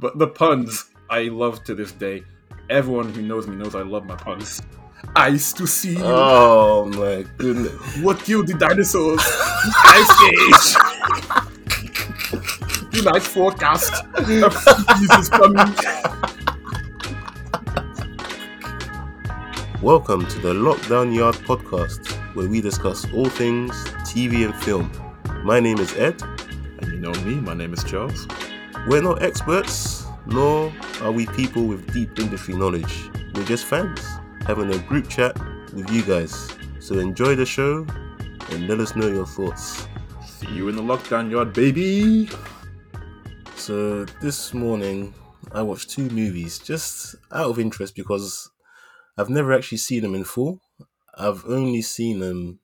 But the puns I love to this day. Everyone who knows me knows I love my puns. Ice to see you. Oh my goodness. What killed the dinosaurs? Ice Age. Tonight forecast. A freeze is coming. Welcome to the Lockdown Yard podcast, where we discuss all things TV and film. My name is Ed. And you know me, my name is Charles. We're not experts, nor are we people with deep industry knowledge. We're just fans having a group chat with you guys. So enjoy the show and let us know your thoughts. See you in the lockdown yard, baby. So this morning, I watched two movies just out of interest because I've never actually seen them in full. I've only seen them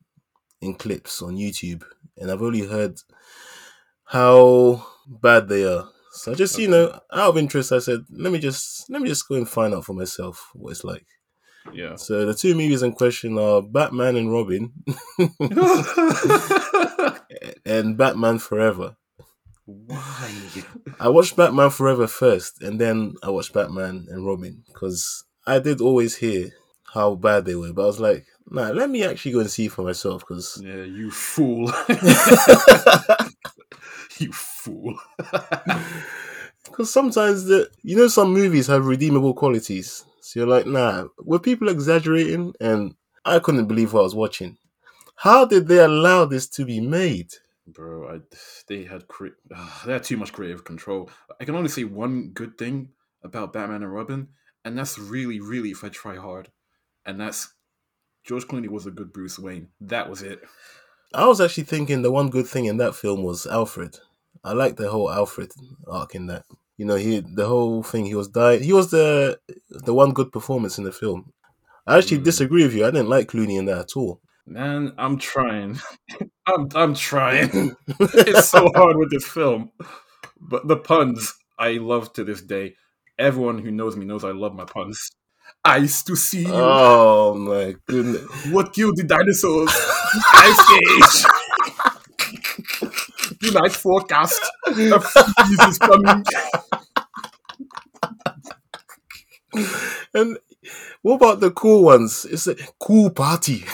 in clips on YouTube, and I've only heard how bad they are. So I just, you know, out of interest, I said, let me just let me just go and find out for myself what it's like. Yeah. So the two movies in question are Batman and Robin and Batman Forever. Why? I watched Batman Forever first, and then I watched Batman and Robin because I did always hear how bad they were, but I was like, nah, let me actually go and see for myself because Yeah, you fool. you fool. because sometimes the you know some movies have redeemable qualities. So you're like, nah, were people exaggerating? And I couldn't believe what I was watching. How did they allow this to be made? Bro, I, they had cre- uh, they had too much creative control. I can only say one good thing about Batman and Robin, and that's really, really if I try hard, and that's George Clooney was a good Bruce Wayne. That was it. I was actually thinking the one good thing in that film was Alfred. I like the whole Alfred arc in that. You know, he the whole thing he was dying. He was the the one good performance in the film. I actually Mm. disagree with you. I didn't like Clooney in that at all. Man, I'm trying. I'm I'm trying. it's so hard with this film, but the puns I love to this day. Everyone who knows me knows I love my puns. Ice to see you. Oh my goodness! What killed the dinosaurs? Ice Age. Tonight forecast. Freeze is coming. And what about the cool ones? It's a cool party.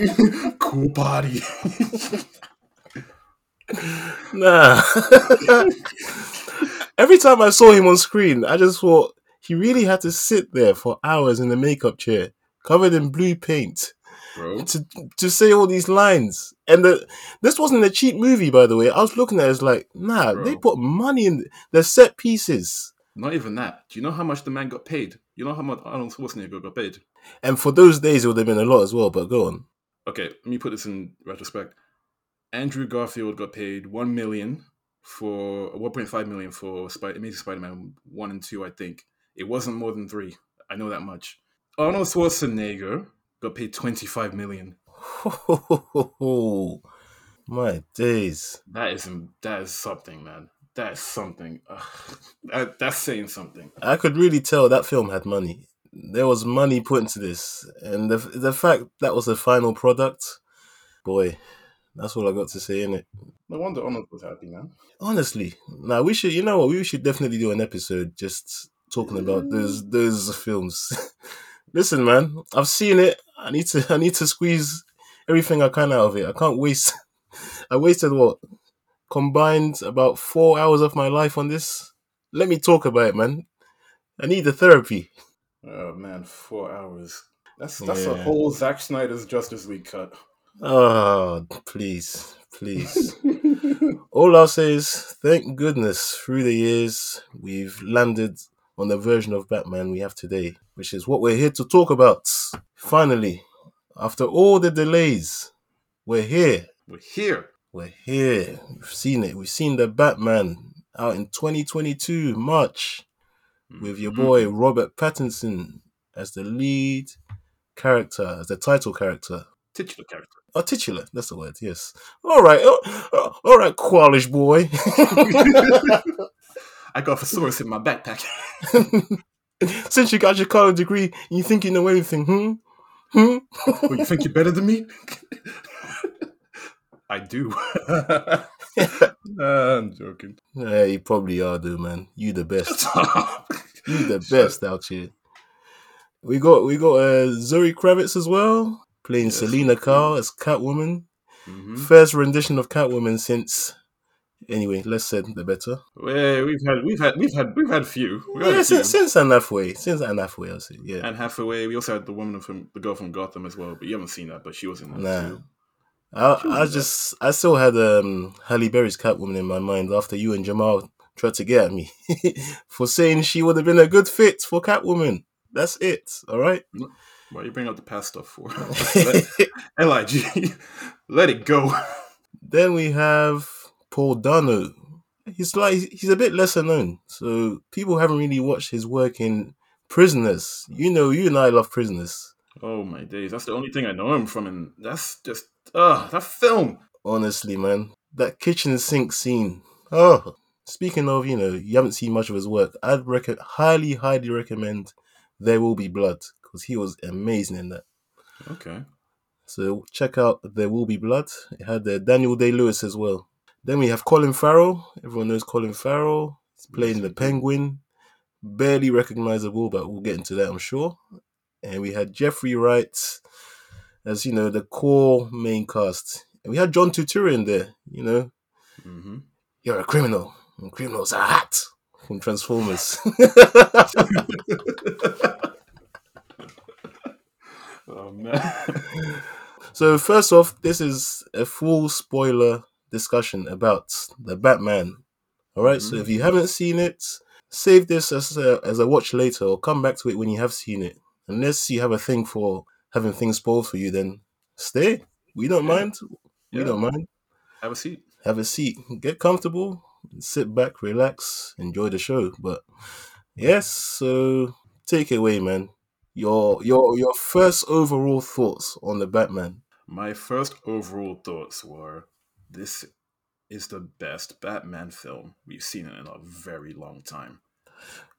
cool party. nah. Every time I saw him on screen, I just thought he really had to sit there for hours in the makeup chair, covered in blue paint. Bro. to to say all these lines. And the, this wasn't a cheap movie, by the way. I was looking at it as like, nah, Bro. they put money in the set pieces. Not even that. Do you know how much the man got paid? You know how much Arnold Schwarzenegger got paid? And for those days, it would have been a lot as well. But go on. Okay, let me put this in retrospect. Andrew Garfield got paid one million for one point five million for Spider Amazing Spider-Man one and two, I think. It wasn't more than three. I know that much. Arnold Schwarzenegger got paid twenty five million. My days. That is that is something, man. That is something. Ugh. That, that's saying something. I could really tell that film had money. There was money put into this, and the the fact that was the final product, boy, that's all I got to say in it. No wonder Arnold was happy, man. Honestly, now we should. You know what? We should definitely do an episode just talking about those those films. Listen, man, I've seen it. I need to. I need to squeeze everything I can out of it. I can't waste. I wasted what combined about four hours of my life on this. Let me talk about it, man. I need the therapy. Oh man, four hours. That's that's a Yeah. whole Zack Snyder's Justice League cut. Oh, please, please. All I'll say is thank goodness through the years we've landed on the version of Batman we have today, which is what we're here to talk about. Finally, after all the delays, we're here. We're here. We're here. We've seen it. We've seen the Batman out in 2022, March, with your boy Robert Pattinson as the lead character, as the title character. titular character. Oh, titular. That's the word. Yes. All right. Oh, oh, all right, Qualish boy. I got a thesaurus in my backpack. Since you got your college degree, you think you know everything, hmm? Hmm? oh, you think you're better than me? I do. Uh, I'm joking. Yeah, you probably are, though, man. You the best. You the best out here. We got we got uh, Zoe Kravitz as well playing Yes, Selina Kyle as Catwoman. Mhm. First rendition of Catwoman since. Anyway, less said the better. Well, we've had we've had we've had we've had few. We've had Yeah, a few. since, since Anne Hathaway, since Anne Hathaway, I'll say, yeah. And Hathaway, we also had the woman from the girl from Gotham as well, but you haven't seen that, but she was in that Nah. too. I, I just, I still had um, Halle Berry's Catwoman in my mind after you and Jamal tried to get at me for saying she would have been a good fit for Catwoman. That's it, all right? Why you bring up the past stuff for? Lig, let it go. then we have Paul Dano. He's like he's a bit lesser known, so people haven't really watched his work in Prisoners. You know, you and I love Prisoners. Oh my days, that's the only thing I know him from, and that's just ugh, that film. Honestly, man, that kitchen sink scene. Oh, speaking of, you know, you haven't seen much of his work. I'd rec- highly, highly recommend There Will Be Blood because he was amazing in that. Okay, So check out There Will Be Blood. It had uh, Daniel Day Lewis as well. Then we have Colin Farrell. Everyone knows Colin Farrell. He's playing the. Penguin. Barely recognizable, but we'll get into that, I'm sure. And we had Jeffrey Wright as, you know, the core main cast. And we had John Turturro in there, you know. hmm You're a criminal, and criminals are hot from Transformers. oh man. so, first off, this is a full spoiler discussion about the Batman. All right, so Mhm. if you haven't seen it, save this as a, as a watch later or come back to it when you have seen it. Unless you have a thing for having things spoiled for you, then stay. We don't Yeah. mind. We Yeah. don't mind. Have a seat. Have a seat, get comfortable, sit back, relax, enjoy the show. But yes, so take it away, man. Your your your first overall thoughts on the Batman. My first overall thoughts were this is the best Batman film we've seen in a very long time.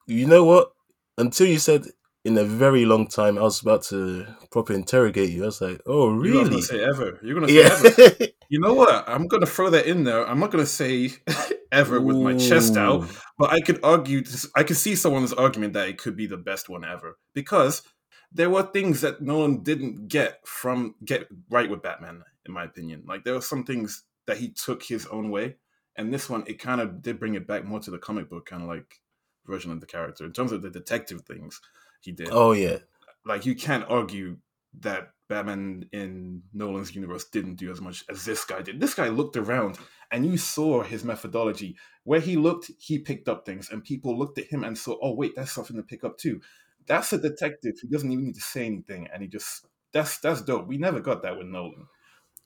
You know what? Until you said in a very long time, I was about to properly interrogate you. I was like, oh You're really? gonna say ever. You're gonna say ever. You know what? I'm gonna throw that in there. I'm not gonna say ever with my chest out, but I could argue. I could see someone's argument that it could be the best one ever because there were things that Nolan didn't get from get right with Batman, in my opinion. Like there were some things that he took his own way, and this one it kind of did bring it back more to the comic book kind of like version of the character in terms of the detective things he did Oh yeah. like you can't argue that Batman in Nolan's universe didn't do as much as this guy did. This guy looked around and you saw his methodology. Where he looked, he picked up things, and people looked at him and saw, oh wait, that's something to pick up too. That's a detective who doesn't even need to say anything, and he just that's that's dope. We never got that with Nolan.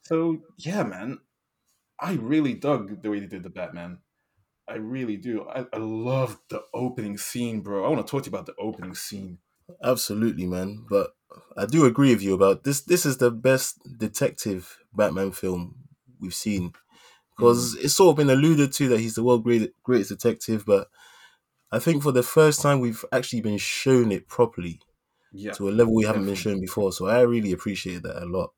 So yeah, man, I really dug the way they did the Batman. I really do. I, I love the opening scene, bro. I want to talk to you about the opening scene. Absolutely, man. But I do agree with you about this. This is the best detective Batman film we've seen because mm. it's sort of been alluded to that he's the world great, greatest detective, but I think for the first time we've actually been shown it properly Yeah, to a level we haven't been shown before. So I really appreciate that a lot.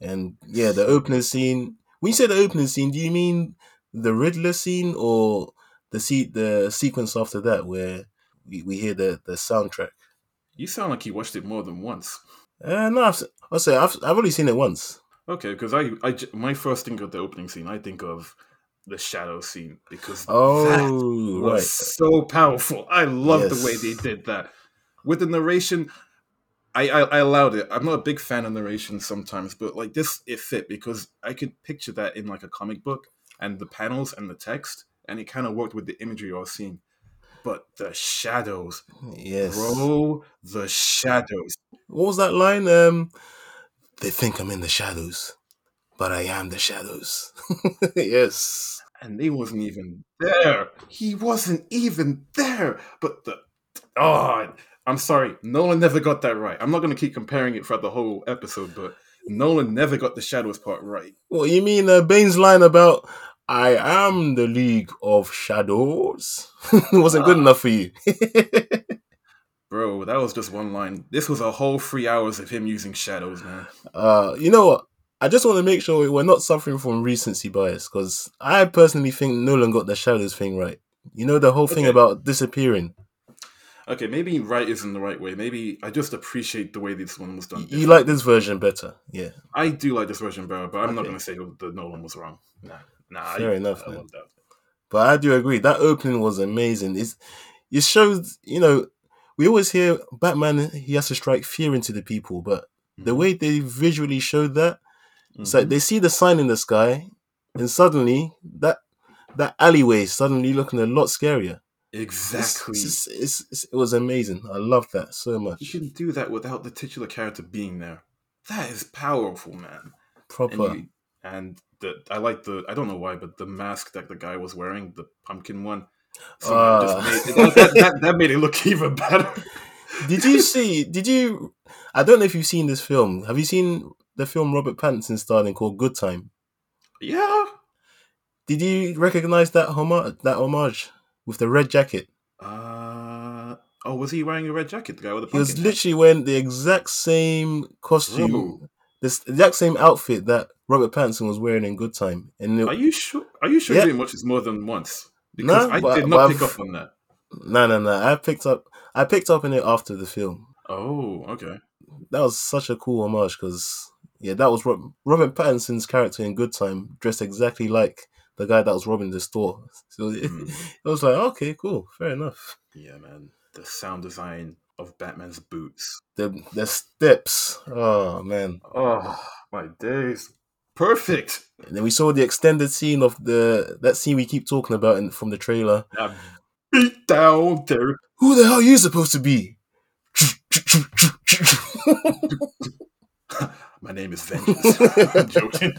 And yeah, the opening scene. When you say the opening scene, do you mean the Riddler scene or the se- the sequence after that where we, we hear the the soundtrack? You sound like you watched it more than once. Uh, no, I've, I'll say I've I've only seen it once. Okay, because I, I, my first think of the opening scene, I think of the shadow scene because that Oh, was right. so powerful. I love the way they did that with the narration. I, I I allowed it. I'm not a big fan of narration sometimes, but like this, it fit because I could picture that in like a comic book and the panels and the text, and it kind of worked with the imagery I was seeing. But the shadows, Yes. bro, the shadows. What was that line? Um, they think I'm in the shadows, but I am the shadows. yes. and he wasn't even there. He wasn't even there. But the oh, I'm sorry, Nolan never got that right. I'm not going to keep comparing it throughout the whole episode, but Nolan never got the shadows part right. What you mean? Uh, Bane's line about I am the League of Shadows wasn't good Ah. enough for you. Bro, that was just one line. This was a whole three hours of him using shadows, man. uh, you know what? I just want to make sure we're not suffering from recency bias because I personally think Nolan got the shadows thing right. You know the whole thing about disappearing. Okay, maybe right isn't the right way. Maybe I just appreciate the way this one was done. You like this version better, yeah. I do like this version better, but I'm not going to say that the Nolan was wrong. Nah, nah. Fair I, enough, I man. But I do agree that opening was amazing. It's it shows you know we always hear Batman he has to strike fear into the people, but the Mhm. way they visually showed that it's like they see the sign in the sky, and suddenly that that alleyway is suddenly looking a lot scarier. Exactly. it's- it's- it's- it was amazing. I love that so much. You can do that without the titular character being there. That is powerful, man. And Proper. you, and the I like the I don't know why, but the mask that the guy was wearing, the pumpkin one, Ah. made, that, that, that, that made it look even better. Did you see? Did you? I don't know if you've seen this film. Have you seen the film Robert Pattinson starring called Good Time? yeah. Did you recognize that homage? That homage with the red jacket. Uh oh, was he wearing a red jacket? The guy with the He was hat? literally wearing the exact same costume, Oh. this exact same outfit that Robert Pattinson was wearing in Good Time. And it- Are you sure? Are you sure Yeah. you didn't watch this more than once? Because No, I but- did not I've- pick up on that. no, no, no. I picked up. I picked up on it after the film. Oh, okay. That was such a cool homage because yeah, that was Rob, Robert Pattinson's character in Good Time, dressed exactly like the guy that was robbing the store. So it, Mhm. it was like, okay, cool, fair enough. Yeah, man. The sound design of Batman's boots. The the steps, oh man. Oh my days. Perfect. And then we saw the extended scene of the that scene we keep talking about in, from the trailer. That beat down there. Who the hell are you supposed to be? My name is Vengeance. I'm joking.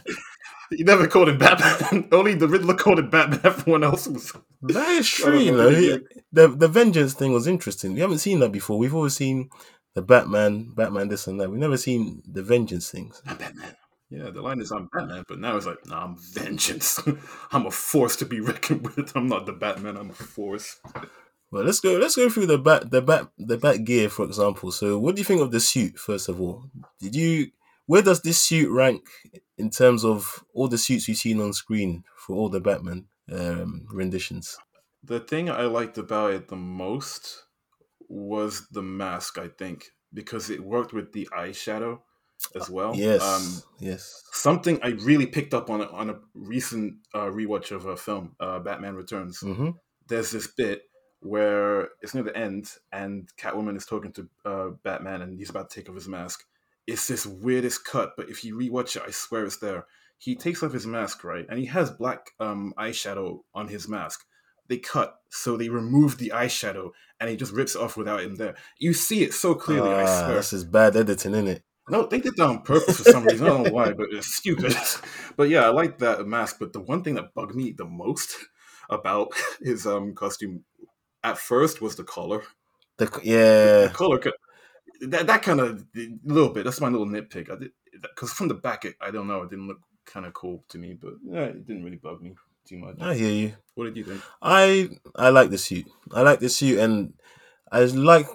You never called him Batman. Only the Riddler called him Batman. Everyone else was. that is true, don't you know know. what to He- the the vengeance thing was interesting. We haven't seen that before. We've always seen the Batman, Batman this and that. We've never seen the vengeance things. I'm Batman. Yeah, the line is I'm Batman, but now it's like, nah, I'm vengeance. I'm a force to be reckoned with. I'm not the Batman. I'm a force. Well, let's go. Let's go through the bat, the bat, the bat gear, for example. So, what do you think of the suit? First of all, did you? Where does this suit rank in terms of all the suits we've seen on screen for all the Batman um, renditions? The thing I liked about it the most was the mask. I think because it worked with the eyeshadow as well. yes, Um, yes. something I really picked up on on a recent uh, rewatch of a film, uh, Batman Returns. hmm There's this bit where it's near the end, and Catwoman is talking to uh, Batman, and he's about to take off his mask. It's this weirdest cut, but if you rewatch it, I swear it's there. He takes off his mask, right, and he has black um, eyeshadow on his mask. They cut, so they remove the eyeshadow, and he just rips it off without him there. You see it so clearly. I Ah, swear. this is bad editing, isn't it? No, they did that on purpose for some reason. I don't know why, but it's stupid. But yeah, I like that mask. But the one thing that bugged me the most about his um costume at first was the collar. The, yeah, The collar, co- that that kind of little bit. That's my little nitpick. I did because from the back, it, I don't know, it didn't look kind of cool to me. But yeah, it didn't really bug me too much. I hear you. What did you think? I I like the suit. I like the suit, and I like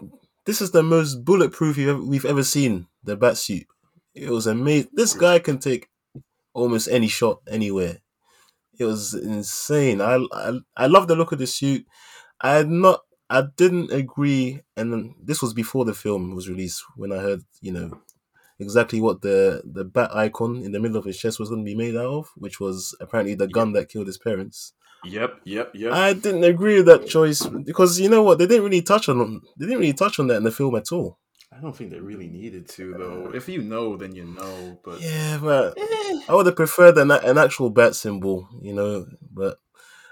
this is the most bulletproof you've ever, we've ever seen the bat suit. It was amazing. This guy can take almost any shot anywhere. It was insane. I I, I love the look of the suit. I had not. I didn't agree, and this was before the film was released. When I heard, you know, exactly what the the bat icon in the middle of his chest was going to be made out of, which was apparently the gun that killed his parents. Yep, yep, yep. I didn't agree with that choice because you know what they didn't really touch on they didn't really touch on that in the film at all. I don't think they really needed to though. If you know, then you know. But Yeah, but Eh. I would have preferred an, an actual bat symbol, you know. But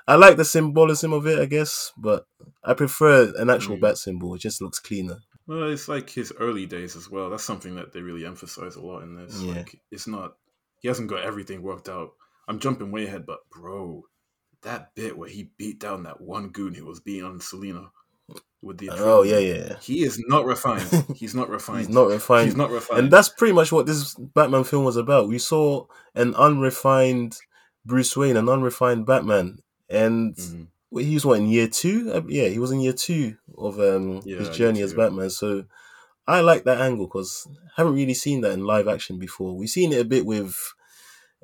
I like the symbolism of it, I guess. But I prefer an actual Mm. bat symbol. It just looks cleaner. Well, it's like his early days as well. That's something that they really emphasize a lot in this. Yeah. Like, it's not he hasn't got everything worked out. I'm jumping way ahead, but bro, that bit where he beat down that one goon who was beating on Selina with the Oh yeah, yeah. he is not refined. He's not refined. He's not refined. He's not refined. and that's pretty much what this Batman film was about. We saw an unrefined Bruce Wayne, an unrefined Batman, and Mhm. well, he was what in year two? Uh, Yeah, he was in year two of um, Yeah, his journey as. Batman. So I like that angle because I haven't really seen that in live action before. We've seen it a bit with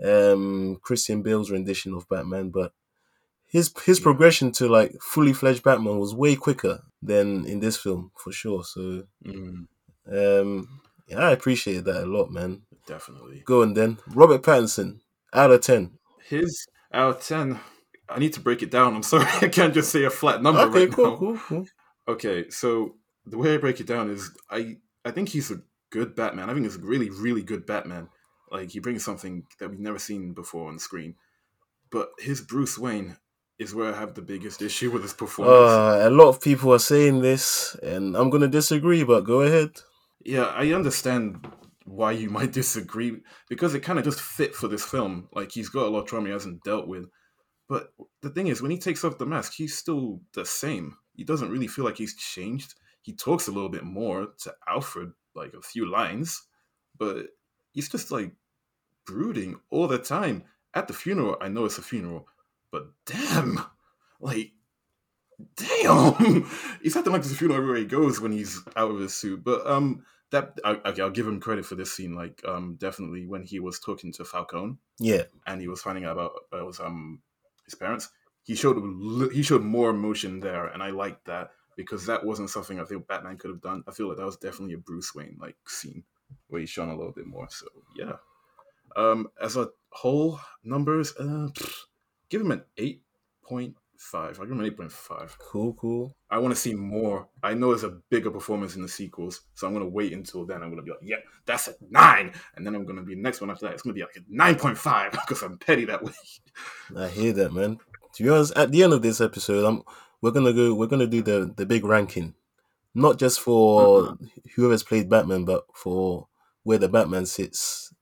um, Christian Bale's rendition of Batman, but his his Yeah. progression to like fully fledged Batman was way quicker than in this film for sure. So Mm, um, yeah, I appreciated that a lot, man. definitely. Go on then, Robert Pattinson, out of ten. His out of ten. I need to break it down. I'm sorry, I can't just say a flat number Okay, right cool, now. cool, cool. Okay, so the way I break it down is I I think he's a good Batman. I think he's a really really good Batman. Like he brings something that we've never seen before on screen. But his Bruce Wayne is where I have the biggest issue with his performance. Uh, a lot of people are saying this, and I'm gonna disagree, but go ahead. yeah, I understand why you might disagree because it kind of just fit for this film. Like he's got a lot of trauma he hasn't dealt with. But the thing is, when he takes off the mask, he's still the same. He doesn't really feel like he's changed. He talks a little bit more to Alfred, like a few lines, but he's just like brooding all the time. At the funeral, I know it's a funeral, but damn, like, damn, he's acting like it's a funeral everywhere he goes when he's out of his suit. But um, that I, okay, I'll give him credit for this scene. Like, um, definitely when he was talking to Falcone Yeah, and he was finding out about uh, was um his parents. He showed he showed more emotion there, and I liked that because that wasn't something I think Batman could have done. I feel like that was definitely a Bruce Wayne like scene where he shown a little bit more. So yeah, um, as a whole numbers, uh, pfft, give him an eight point five. I give him an eight point five. cool, cool. I want to see more. I know there's a bigger performance in the sequels, so I'm gonna wait until then. I'm gonna be like, yeah, that's a nine, and then I'm gonna be the next one after that. It's gonna be like a nine point five because I'm petty that way. I hear that, man. To be honest, at the end of this episode, I'm we're gonna go. We're gonna do the the big ranking, not just for mm-hmm. whoever's played Batman, but for where the Batman sits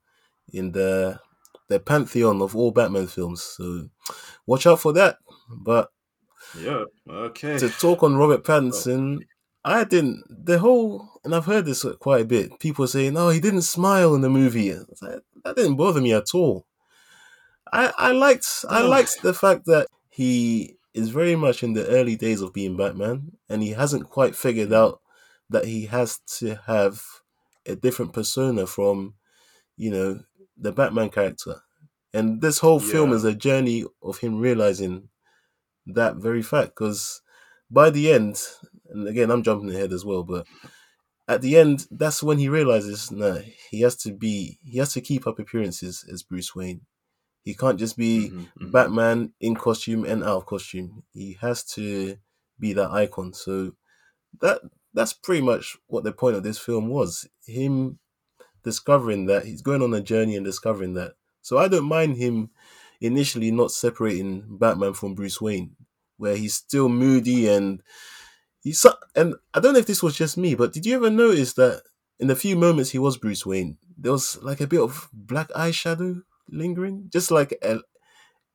in the the pantheon of all Batman films. So watch out for that. But Yeah. Okay. to talk on Robert oh. Pattinson, I didn't. The whole, and I've heard this quite a bit. People saying, "No, he didn't smile in the movie." Like, that didn't bother me at all. I I liked I Oh. liked the fact that he is very much in the early days of being Batman, and he hasn't quite figured out that he has to have a different persona from, you know, the Batman character. And this whole film Yeah. is a journey of him realizing that very fact. Because by the end, and again, I'm jumping ahead as well, but at the end, that's when he realizes no, he has to be, he has to keep up appearances as Bruce Wayne. He can't just be Mhm, mhm. Batman in costume and out of costume. He has to be that icon. So that that's pretty much what the point of this film was. Him discovering that he's going on a journey and discovering that. So I don't mind him initially not separating Batman from Bruce Wayne, where he's still moody and he's and I don't know if this was just me, but did you ever notice that in the few moments he was Bruce Wayne, there was like a bit of black eyeshadow lingering, just like a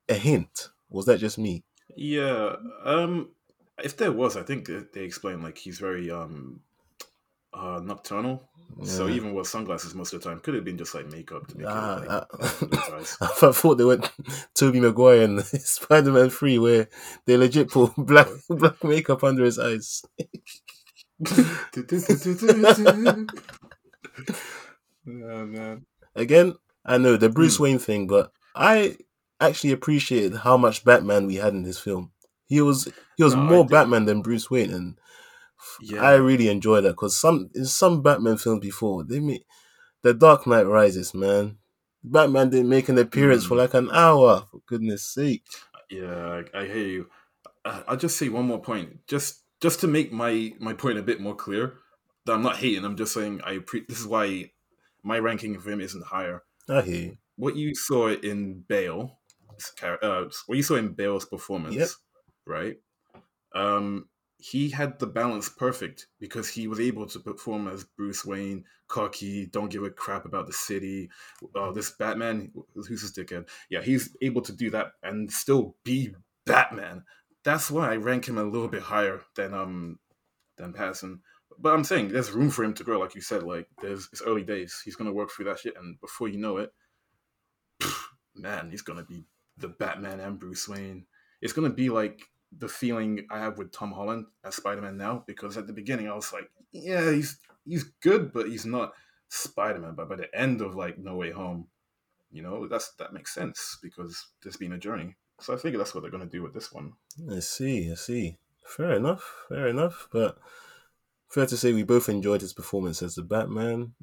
a hint. Was that just me? Yeah. Um. If there was, I think they, explained like he's very um, uh, nocturnal. So even with sunglasses most of the time, could have been just like makeup to make it Ah, look like his eyes. I thought they went Tobey Maguire and Spider Man Three, where they legit put black black makeup under his eyes. oh man. Again, I know the Bruce Hmm. Wayne thing, but I actually appreciated how much Batman we had in this film. He was he was No, more. Batman than Bruce Wayne, and Yeah. I really enjoy that because some in some Batman films before they made the Dark Knight Rises, man. Batman didn't make an appearance for Mm. like an hour. For goodness sake! Yeah, I, I hear you. Uh, I'll just say one more point, just just to make my my point a bit more clear. That I'm not hating. I'm just saying I pre- this is why my ranking of him isn't higher. I hear you. What you saw in Bale, uh, what you saw in Bale's performance, Yep. right? Um, he had the balance perfect because he was able to perform as Bruce Wayne, cocky, don't give a crap about the city. Uh, this Batman, who's this dickhead? Yeah, he's able to do that and still be Batman. That's why I rank him a little bit higher than um than Patterson. But I'm saying there's room for him to grow, like you said. Like there's it's early days. He's gonna work through that shit, and before you know it, man, he's gonna be the Batman and Bruce Wayne. It's gonna be like the feeling I have with Tom Holland as Spider Man now, because at the beginning I was like, yeah, he's he's good, but he's not Spider Man. But by the end of like No Way Home, you know, that's that makes sense because there's been a journey. So I think that's what they're gonna do with this one. I see, I see. Fair enough, fair enough. But fair to say we both enjoyed his performance as the Batman.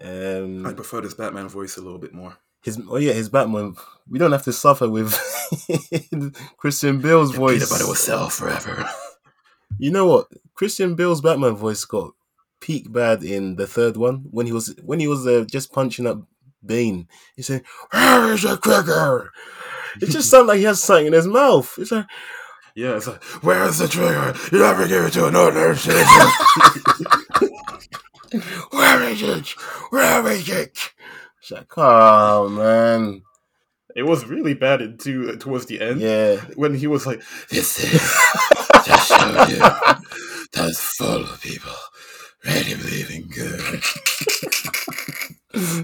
Um, I prefer this Batman voice a little bit more. His oh yeah, his Batman. We don't have to suffer with Christian Bale's voice. Peanut butter will sell forever. You know what? Christian Bale's Batman voice got peak bad in the third one when he was when he was uh, just punching up Bane. He said, "Where is the trigger?" It just sounded like he has something in his mouth. It's like, yeah, it's like, where's the trigger? You never give it to an ordinary citizen. "Where is it? Where is it?" It's like, oh man, it was really bad into uh, towards the end yeah. when he was like, "This is to show you that's full of people really believing good."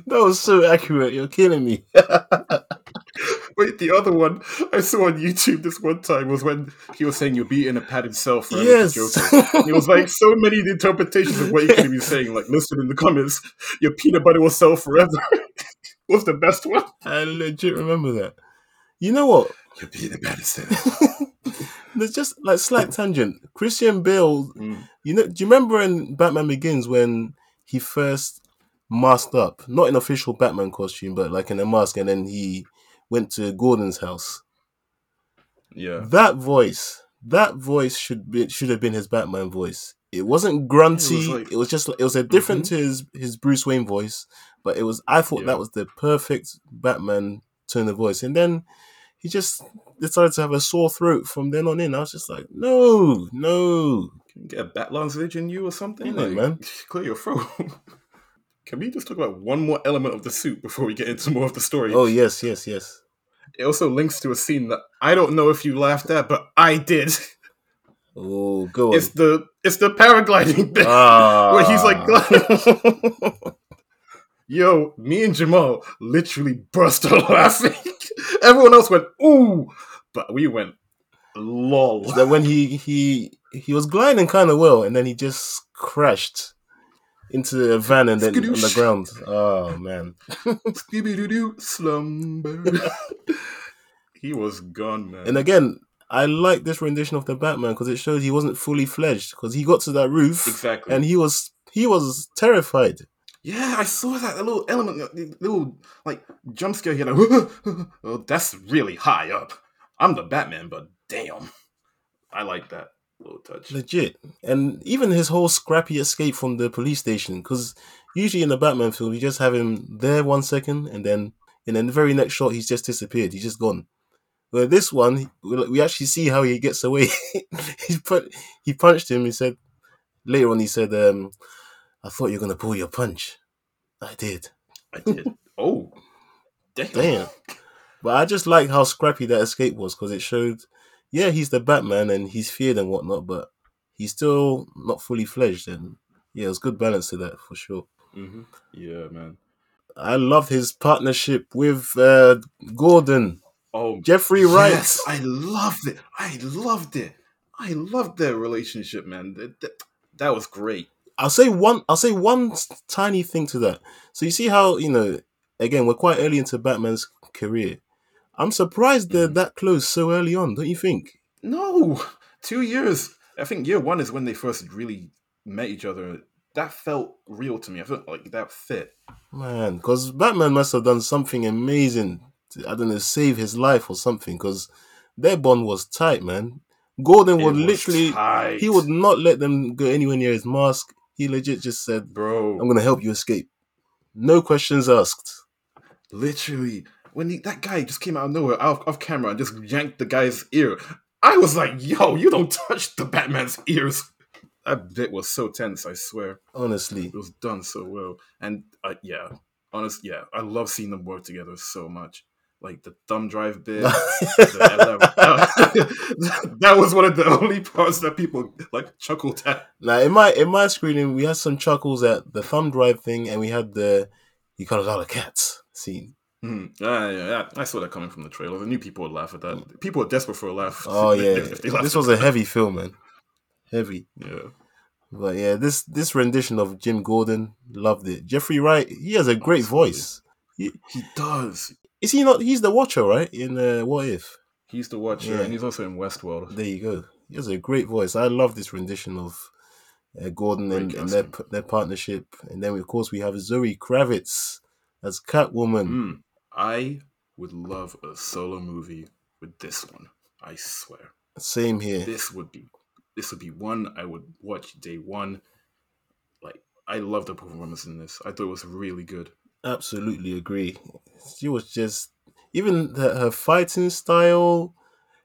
That was so accurate. You're killing me. Wait, the other one I saw on YouTube this one time was when he was saying you'll be in a padded cell forever. Yes. It was like so many interpretations of what he could be saying. Like, listen in the comments, your peanut butter will sell forever. Was the best one. I legit remember that. You know what? You'll be in a padded. There's just like slight tangent. Christian Bale, Mm. you know, do you remember in Batman Begins when he first masked up, not in official Batman costume, but like in a mask, and then he went to Gordon's house. Yeah. That voice, that voice should be should have been his Batman voice. It wasn't grunty. It was, It was just it was a different mm-hmm. to his his Bruce Wayne voice, but it was. I thought Yeah. that was the perfect Batman tone of voice, and then he just decided to have a sore throat from then on in. I was just like, no, no. Can you get a bat lozenge in you or something? Yeah, like, man. Clear your throat. Can we just talk about one more element of the suit before we get into more of the story? Oh yes, yes, yes. It also links to a scene that I don't know if you laughed at, but I did. Oh, go on. It's the it's the paragliding bit ah. where he's like, "Yo, me and Jamal literally burst out laughing. Everyone else went ooh, but we went lol." that when he he he was gliding kind of well, and then he just crashed into a van and then on the ground. Oh man. Scooby Doo Doo slumber. he was gone, man. And again, I like this rendition of the Batman because it shows he wasn't fully fledged because he got to that roof exactly. and he was he was terrified. yeah, I saw that a little element, little like jump scare here. Like, oh, that's really high up. I'm the Batman, but damn, I like that little touch. Legit. And even his whole scrappy escape from the police station because usually in the Batman film you just have him there one second and then and then the very next shot he's just disappeared. He's just gone. But this one, we actually see how he gets away. he put, he punched him. He said later on. He said, um, "I thought you were gonna pull your punch. I did. I did. oh, damn. Damn." But I just like how scrappy that escape was because it showed, yeah, he's the Batman and he's feared and whatnot, but he's still not fully fledged. And yeah, it was good balance to that for sure. hmm Yeah, man. I love his partnership with uh, Gordon, Oh, Jeffrey Wright. Yes, I loved it. I loved it. I loved their relationship, man. That, that, that was great. I'll say one. I'll say one tiny thing to that. So you see how you know. Again, we're quite early into Batman's career. I'm surprised they're mm-hmm. that close so early on. Don't you think? No, two years. I think year one is when they first really met each other. That felt real to me. I felt like that fit. Man, because Batman must have done something amazing. I don't know, save his life or something. Because their bond was tight, man. Gordon It would was literally. tight. He would not let them go anywhere near his mask. He legit just said, bro. "I'm gonna help you escape." No questions asked. literally when he, that guy just came out of nowhere, off, off camera, and just yanked the guy's ear. I was like, "Yo, you don't touch the Batman's ears." That bit was so tense. I swear. Honestly, It was done so well, and uh, yeah, honest, yeah, I love seeing them work together so much. Like the thumb drive bit, that was one of the only parts that people like chuckled at. Now in my in my screening, we had some chuckles at the thumb drive thing, and we had the "you got a lot of cats" scene. Mhm. Ah, yeah, yeah, I saw that coming from the trailer. I knew people would laugh at that. People are desperate for a laugh. Oh yeah, if this was a heavy film, man. Heavy, Yeah, but yeah, this this rendition of Jim Gordon loved it. Jeffrey Wright, he has a great Absolutely. voice. He does. Is he not? He's the Watcher, right? In uh, What If? He's the Watcher, Yeah. and he's also in Westworld. There you go. He has a great voice. I love this rendition of uh, Gordon and, and their their partnership. And then of course we have Zoe Kravitz as Catwoman. Mm, I would love a solo movie with this one. I swear, Same here. this would be this would be one I would watch day one. Like I love the performance in this. I thought it was really good. Absolutely agree. She was just even the, her fighting style,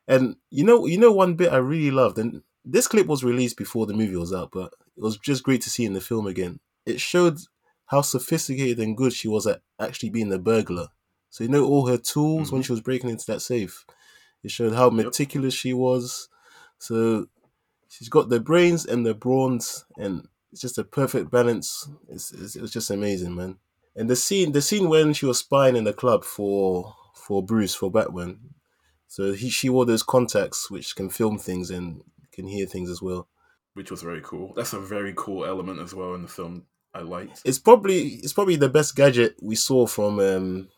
and you know, you know, one bit I really loved, and this clip was released before the movie was out, but it was just great to see in the film again. It showed how sophisticated and good she was at actually being a burglar. So you know all her tools when mm-hmm. she was breaking into that safe. It showed how meticulous she was. So she's got the brains and the brawns, and it's just a perfect balance. It's, it's, it's just amazing, man. And the scene, the scene when she was spying in the club for for Bruce for Batman, so he she wore those contacts which can film things and can hear things as well. which was very cool. That's a very cool element as well in the film. I liked. It's probably it's probably the best gadget we saw from um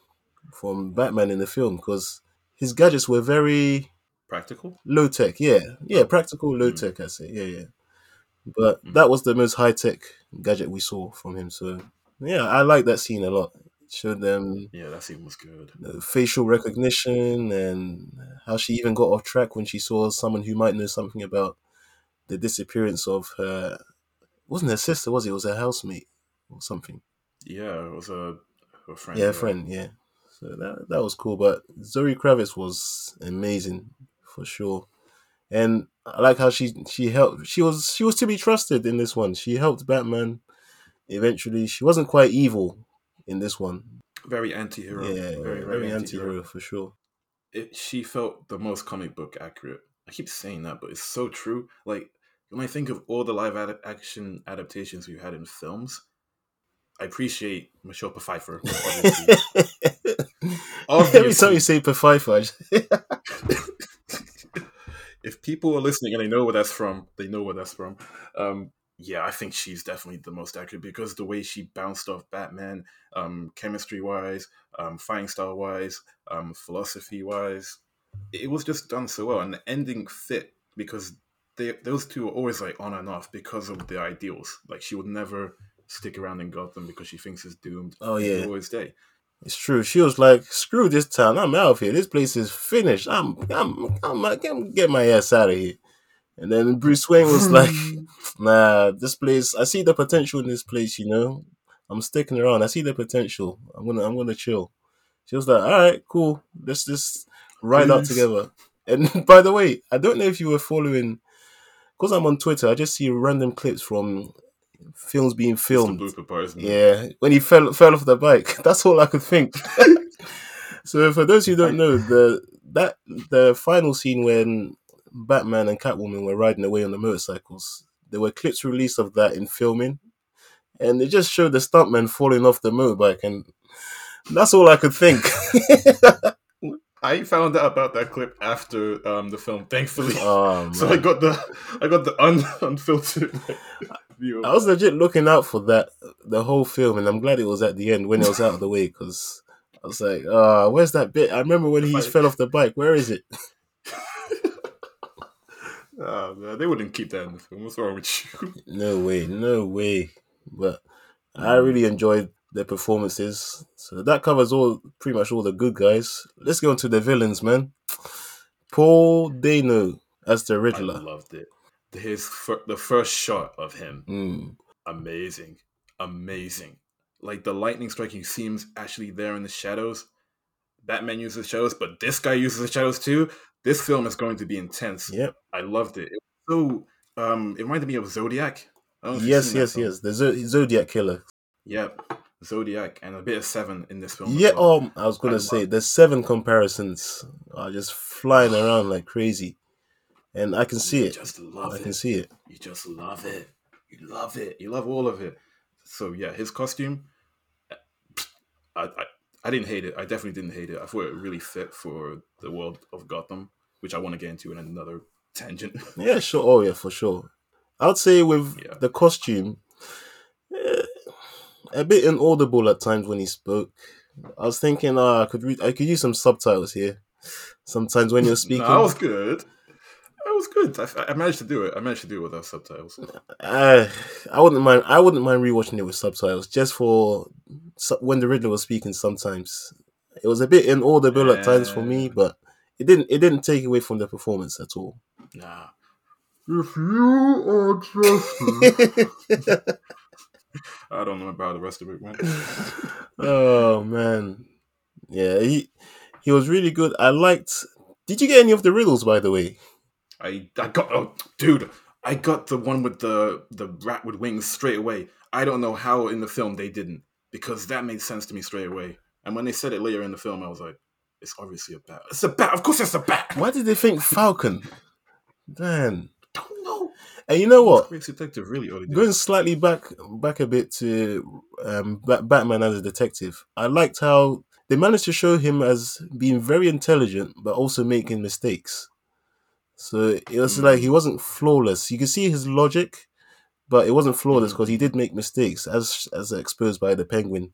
from Batman in the film because his gadgets were very Practical. low tech. Yeah, yeah, practical low tech. I say, yeah, yeah. But that was the most high tech gadget we saw from him. So yeah, I like that scene a lot. It showed them Yeah, that scene was good. the facial recognition and how she even got off track when she saw someone who might know something about the disappearance of her. It wasn't her sister, was it? It was her housemate or something. Yeah, it was a her friend. Yeah, friend. Yeah. So that that was cool. But Zoe Kravitz was amazing for sure, and I like how she she helped. She was she was to be trusted in this one. She helped Batman. Eventually, she wasn't quite evil in this one. Very anti-hero. Yeah, very, very, anti-hero for sure. It, she felt the most comic book accurate. I keep saying that, but it's so true. Like when I think of all the live ad- action adaptations we've had in films, I appreciate Michelle Pfeiffer. Obviously. Every time you say Pfeiffer, I just- if people are listening and they know where that's from, they know where that's from. Um, yeah, I think she's definitely the most accurate because the way she bounced off Batman, um, chemistry wise, um, fighting style wise, um, philosophy wise, it was just done so well, and the ending fit because they those two are always like on and off because of their ideals. Like she would never stick around in Gotham because she thinks it's doomed. Oh, yeah. always stay. It's true. She was like, "Screw this town. I'm out of here. This place is finished. I'm, I'm, I'm, I'm get my ass out of here." And then Bruce Wayne was like, hmm. "Nah, this place. I see the potential in this place. You know, I'm sticking around. I see the potential. I'm gonna, I'm gonna chill." She was like, "All right, cool. Let's just ride out together." And by the way, I don't know if you were following, because I'm on Twitter. I just see random clips from films being It's the filmed. blooper part, isn't it? Yeah, when he fell fell off the bike. That's all I could think. so for those who don't know, the that the final scene when Batman and Catwoman were riding away on the motorcycles, there were clips released of that in filming, and it just showed the stuntman falling off the motorbike, and that's all I could think. I found out about that clip after um, the film, thankfully. oh, so I got the I got the un, unfiltered view. I was legit looking out for that the whole film, and I'm glad it was at the end when it was out of the way because I was like, "Ah, where's that bit?" I remember when he Like- fell off the bike. Where is it? Oh, man, they wouldn't keep that in the film. What's wrong with you? No way, no way. But I really enjoyed their performances. So that covers all pretty much all the good guys. Let's go into the villains, man. Paul Dano as the I Riddler. loved it. His fir- the first shot of him, Mm. amazing, amazing. Like the lightning striking seems actually there in the shadows. Batman uses shadows, but this guy uses the shadows too. This film is going to be intense. Yep. I loved it. It was so um, it reminded me of Zodiac. I don't know if you've Yes, yes, yes. The Zo- Zodiac Killer. Yep, Zodiac, and a bit of Seven in this film. Yeah, well. um, I was gonna I say the seven comparisons are just flying around like crazy, and I can see you it. just love I it. can see it. You just love it. You love it. You love all of it. So yeah, his costume, I, I I didn't hate it. I definitely didn't hate it. I thought it really fit for the world of Gotham, which I want to get into in another tangent. Yeah, sure. Oh, yeah, for sure. I'd say with Yeah. the costume, eh, a bit inaudible at times when he spoke. I was thinking, uh, I could read, I could use some subtitles here. Sometimes when you're speaking, that was good. Was good. I, I, managed to do it. I managed to do it without subtitles. Uh, I wouldn't mind. I wouldn't mind rewatching it with subtitles, just for when the Riddler was speaking. Sometimes it was a bit inaudible yeah. at times for me, but it didn't. It didn't take away from the performance at all. Nah. If you are trusted. I don't know about the rest of it, man. oh man, yeah, he he was really good. I liked. Did you get any of the riddles, by the way? I I got oh dude, I got the one with the the rat with wings straight away. I don't know how in the film they didn't because that made sense to me straight away. And when they said it later in the film, I was like, it's obviously a bat. It's a bat. Of course, it's a bat. Why did they think Falcon? Man, don't know. And you know what? Detective really early Going slightly back back a bit to um, Batman as a detective, I liked how they managed to show him as being very intelligent, but also making mistakes. So it was mm. like he wasn't flawless. You can see his logic, but it wasn't flawless because mm. he did make mistakes, as as exposed by the Penguin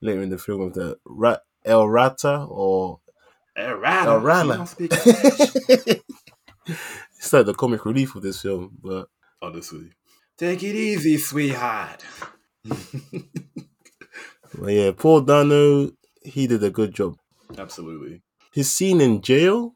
later in the film of the Rat El Rata or El Rata. El Rata. it's like the comic relief of this film, but honestly, take it easy, sweetheart. well, yeah, Paul Dano, he did a good job. Absolutely. His scene in jail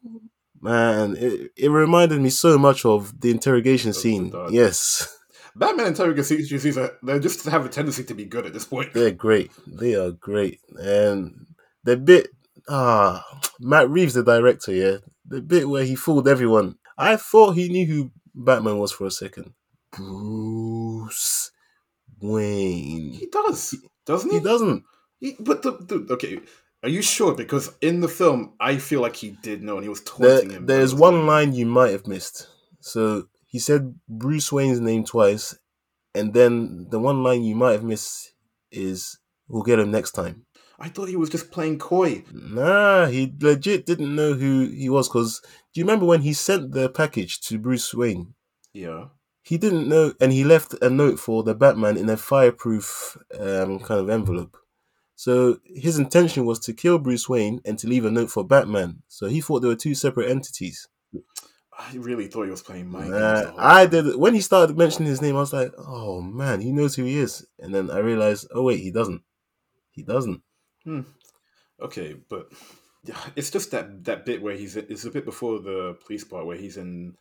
Man, it, it reminded me so much of the interrogation scene. Yes. Batman interrogation scenes are they just have a tendency to be good at this point. They're great. They are great. And the bit ah Matt Reeves, the director, yeah. The bit where he fooled everyone. I thought he knew who Batman was for a second. Bruce Wayne. He does, doesn't he? He doesn't. He, but the, the okay, are you sure? Because in the film, I feel like he did know, and he was taunting there, him. There's one line you might have missed. So he said Bruce Wayne's name twice, and then the one line you might have missed is "We'll get him next time." I thought he was just playing coy. Nah, he legit didn't know who he was. Because do you remember when he sent the package to Bruce Wayne? Yeah. He didn't know, and he left a note for the Batman in a fireproof um, kind of envelope. So his intention was to kill Bruce Wayne and to leave a note for Batman. So he thought there were two separate entities. I really thought he was playing mind I did. When he started mentioning his name, I was like, "Oh man, he knows who he is." And then I realized, "Oh wait, he doesn't. He doesn't." Hmm. Okay, but yeah, it's just that that bit where he's it's a bit before the police part where he's in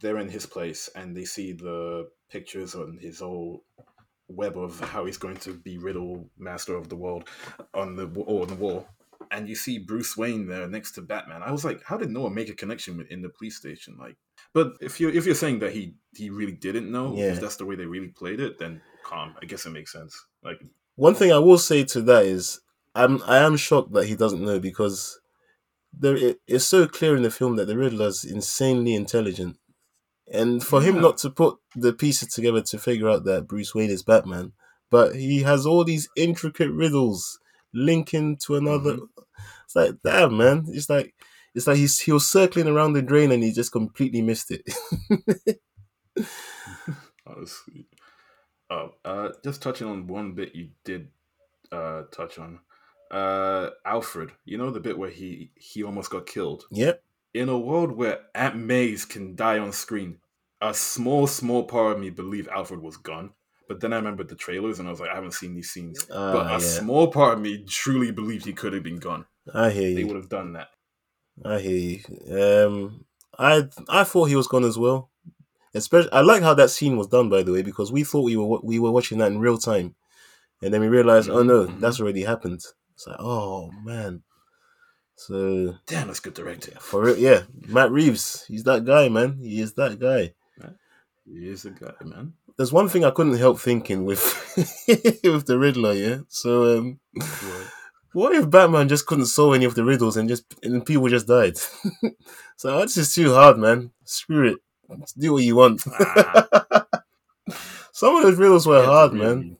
they're in his place and they see the pictures on his old web of how he's going to be Riddle, master of the world, on the or on the wall, and you see Bruce Wayne there next to Batman. I was like, how did Noah make a connection in the police station? Like, but if you if you're saying that he he really didn't know, yeah. if that's the way they really played it, then calm. I guess it makes sense. Like one thing I will say to that is, I'm I am shocked that he doesn't know because there it, it's so clear in the film that the Riddler's insanely intelligent and for yeah. him not to put the pieces together to figure out that Bruce Wayne is Batman, but he has all these intricate riddles linking to another. Mm-hmm. It's like, damn, man. It's like it's like he's he was circling around the drain and he just completely missed it. Honestly, oh, uh, just touching on one bit you did uh, touch on. Uh, Alfred, you know the bit where he he almost got killed. Yep in a world where Aunt May's can die on screen, a small, small part of me believed Alfred was gone. But then I remembered the trailers and I was like, I haven't seen these scenes. Uh, but a yeah. small part of me truly believed he could have been gone. I hear you. They would have done that. I hear you. Um, I I thought he was gone as well. Especially, I like how that scene was done, by the way, because we thought we were we were watching that in real time, and then we realized, mm-hmm. oh no, mm-hmm. that's already happened. It's like, oh man. So damn, that's good directing. For it, yeah, Matt Reeves, he's that guy, man. He is that guy. He is a guy, man. There's one thing I couldn't help thinking with with the Riddler, yeah. So, um, what? what if Batman just couldn't solve any of the riddles and just and people just died? so that's just too hard, man. Screw it. do what you want. Ah. Some of those riddles were yeah, hard, really, man.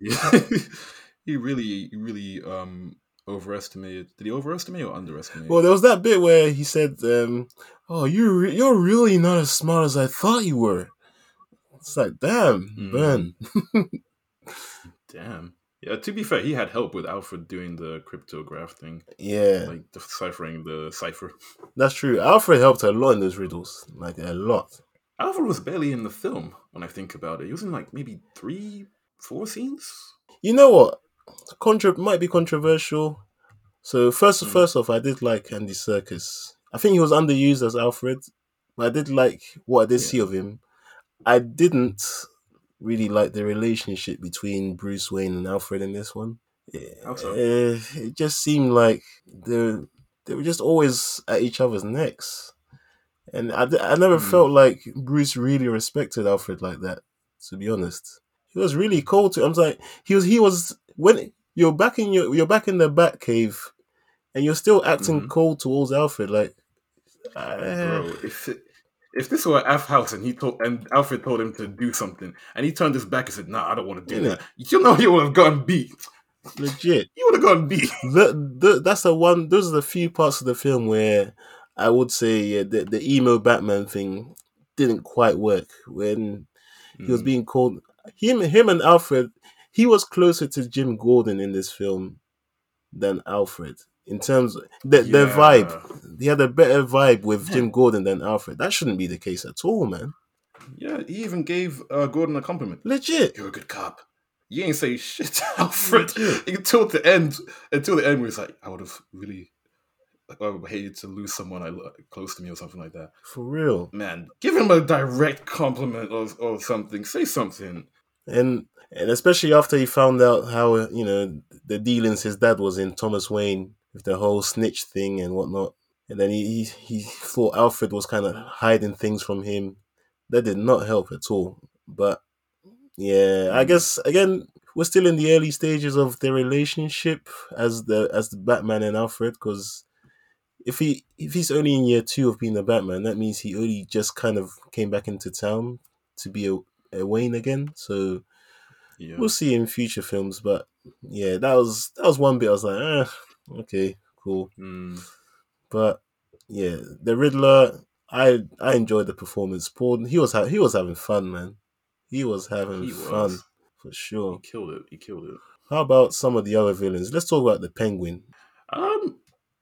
Yeah. he really, really um overestimated. Did he overestimate or underestimate? Well, there was that bit where he said, um, "Oh, you re- you're really not as smart as I thought you were." It's like, damn, mm. man. damn. Yeah, to be fair, he had help with Alfred doing the cryptograph thing, Yeah, like deciphering the cipher. that's true. Alfred helped a lot in those riddles, like a lot. Alfred was barely in the film when I think about it. He was in like maybe three, four scenes. You know what? Contra might be controversial. So first, Hmm. first off, I did like Andy Serkis. I think he was underused as Alfred, but I did like what I did Yeah. see of him. I didn't really like the relationship between Bruce Wayne and Alfred in this one. So? Uh, it just seemed like they they were just always at each other's necks, and I, I never Hmm. felt like Bruce really respected Alfred like that. To be honest, he was really cold to. I'm like he was he was when you're back in your you're back in the Bat Cave, and you're still acting Mhm. cold towards Alfred. Like, uh, Bro, if it, if this were F House and he told and Alfred told him to do something and he turned his back and said, "Nah, I don't want to do that," you know he would have gotten beat. legit. He would have gotten beat. the, the that's the one those are the few parts of the film where I would say yeah, the the emo Batman thing didn't quite work when he was Mm. being called him him and Alfred he was closer to Jim Gordon in this film than Alfred in terms of the, the Yeah. vibe he had a better vibe with Jim Gordon than Alfred that shouldn't be the case at all man Yeah, he even gave uh, Gordon a compliment. legit You're a good cop. You ain't say shit Alfred Legit. until the end. Until the end, where he's like, "I would have really." I would have hated to lose someone I lo- close to me or something like that. for real Man, give him a direct compliment or, or something. Say something. And and especially after he found out how you know the dealings his dad was in Thomas Wayne with the whole snitch thing and whatnot, and then he he, he thought Alfred was kind of hiding things from him. That did not help at all. But yeah, I Mm. guess again we're still in the early stages of their relationship as the as the Batman and Alfred because. If he if he's only in year two of being the Batman, that means he only just kind of came back into town to be a Wayne again. So Yeah. we'll see in future films. But yeah, that was that was one bit. I was like, eh, okay, cool. Mm. But yeah, the Riddler, I I enjoyed the performance. Paul, he was ha- he was having fun, man. He was having He fun was. for He sure. killed it. He killed it. How about some of the other villains? Let's talk about the Penguin. Um,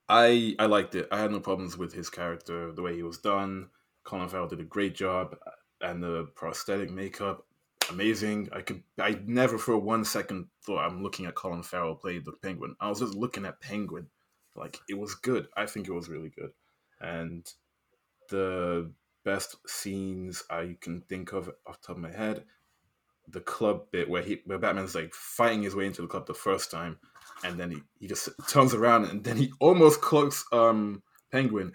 I I liked it. I had no problems with his character, the way he was done. Colin Farrell did a great job, and the prosthetic makeup, amazing. I could I never for one second thought I'm looking at Colin Farrell play the Penguin. I was just looking at Penguin, like it was good. I think it was really good, and the best scenes I can think of off the top of my head, the club bit where he where Batman's like fighting his way into the club the first time and then he, he just turns around and then he almost cloaks um penguin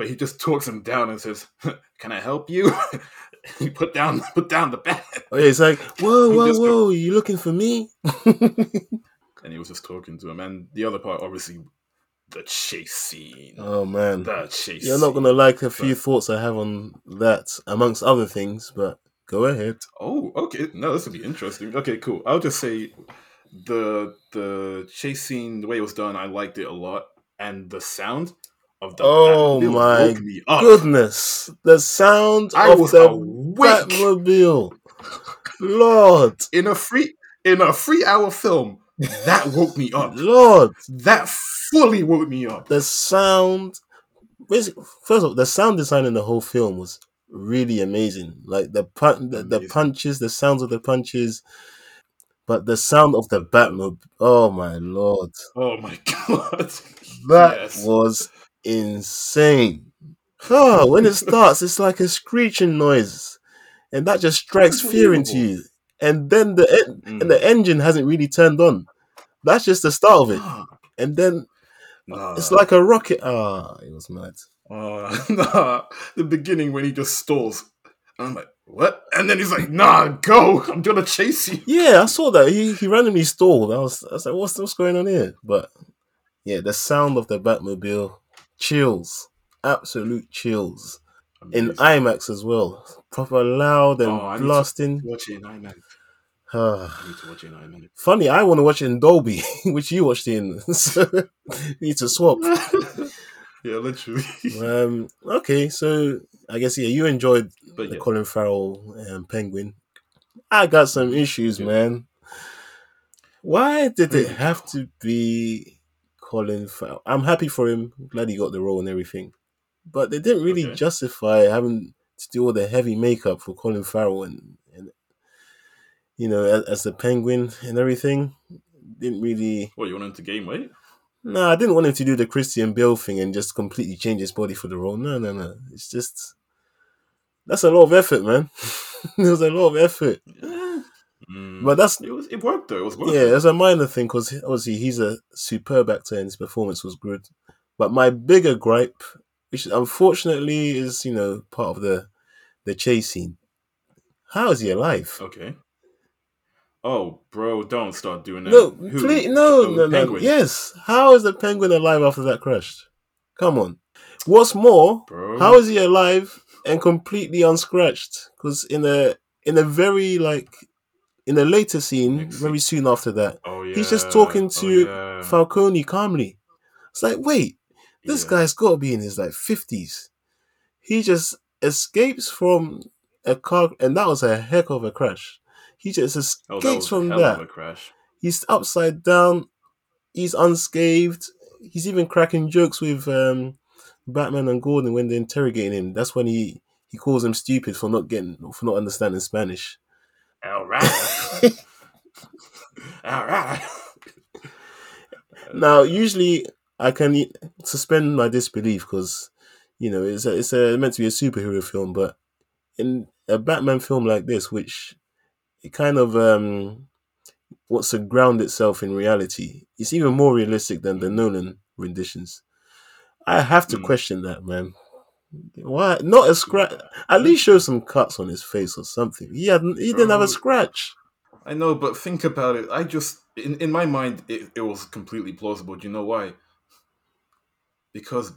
but he just talks him down and says can i help you? He put down put down the bat. Oh yeah, it's like, whoa, whoa, just go- whoa, you looking for me? and he was just talking to him. And the other part obviously the chase scene. Oh man, the chase you're not gonna like a few But- thoughts I have on that, amongst other things. But go ahead. oh okay. No this would be interesting. Okay cool. I'll just say the the chase scene the way it was done i liked it a lot. And the sound of the Oh my woke me up. Goodness, the sound I of the. Batmobile, Lord, in a free in a three hour film that woke me up Lord, that fully woke me up the sound. First of all, the sound design in the whole film was really amazing. Like the pun- the, the punches, the sounds of the punches, but the sound of the Batmobile. Oh my lord, oh my god that Yes. was insane. Oh, when it starts, it's like a screeching noise, and that just strikes fear into you. And then the en- Mm. and the engine hasn't really turned on. That's just the start of it, and then nah. it's like a rocket. Ah, it was mad. uh, nah. the beginning when he just stalls and i'm like what and then he's like nah go i'm gonna chase you Yeah, I saw that. He he randomly stalled. I was I was like, what's what's going on here? But yeah, the sound of the Batmobile chills, absolute chills in IMAX as well. Proper loud and Oh, I blasting. watch it in IMAX. Ah. I need to watch it in IMAX. Funny, I want to watch it in Dolby, which you watched in. so need to swap. yeah, literally. Um, okay, so I guess yeah, you enjoyed but the yeah, Colin Farrell um, Penguin. I got some issues, Yeah. man. Why did it have to be Colin Farrell? I'm happy for him. Glad he got the role and everything, but they didn't really Okay. justify having to do all the heavy makeup for Colin Farrell and, and you know as, as the Penguin and everything. Didn't really. What you want him to gain weight? No, I didn't want him to do the Christian Bale thing and just completely change his body for the role. No, no, no. It's just that's a lot of effort, man. it was a lot of effort, Yeah. Mm. but that's it was it worked though. It was yeah, it. it's a minor thing because obviously he's a superb actor and his performance was good. But my bigger gripe, which unfortunately is you know part of the the chase scene, how is he alive? Okay. Oh, bro, don't start doing that. No, please, no, Oh, no, no. Penguin. Yes, how is the penguin alive after that crash? Come on. What's more, Bro. how is he alive and completely unscratched? Because in a in a very like in a later scene, very soon after that, Oh yeah. he's just talking Oh, to yeah. Falcone calmly. It's like, wait, this Yeah. guy's got to be in his like fifties. He just escapes from a car, and that was a heck of a crash. He just escapes Oh, that from that. crash. He's upside down. He's unscathed. He's even cracking jokes with um, Batman and Gordon when they're interrogating him. That's when he he calls them stupid for not getting for not understanding Spanish. All right. All right. Now, usually I can suspend my disbelief because you know it's a, it's a, meant to be a superhero film, but in a Batman film like this, which it kind of um, wants to ground itself in reality, it's even more realistic than the Nolan renditions. I have to Mm. question that, man. Why not a scratch? At least show some cuts on his face or something. He had he didn't have a scratch. I know, but think about it. I just, in, in my mind, it, it was completely plausible. Do you know why? Because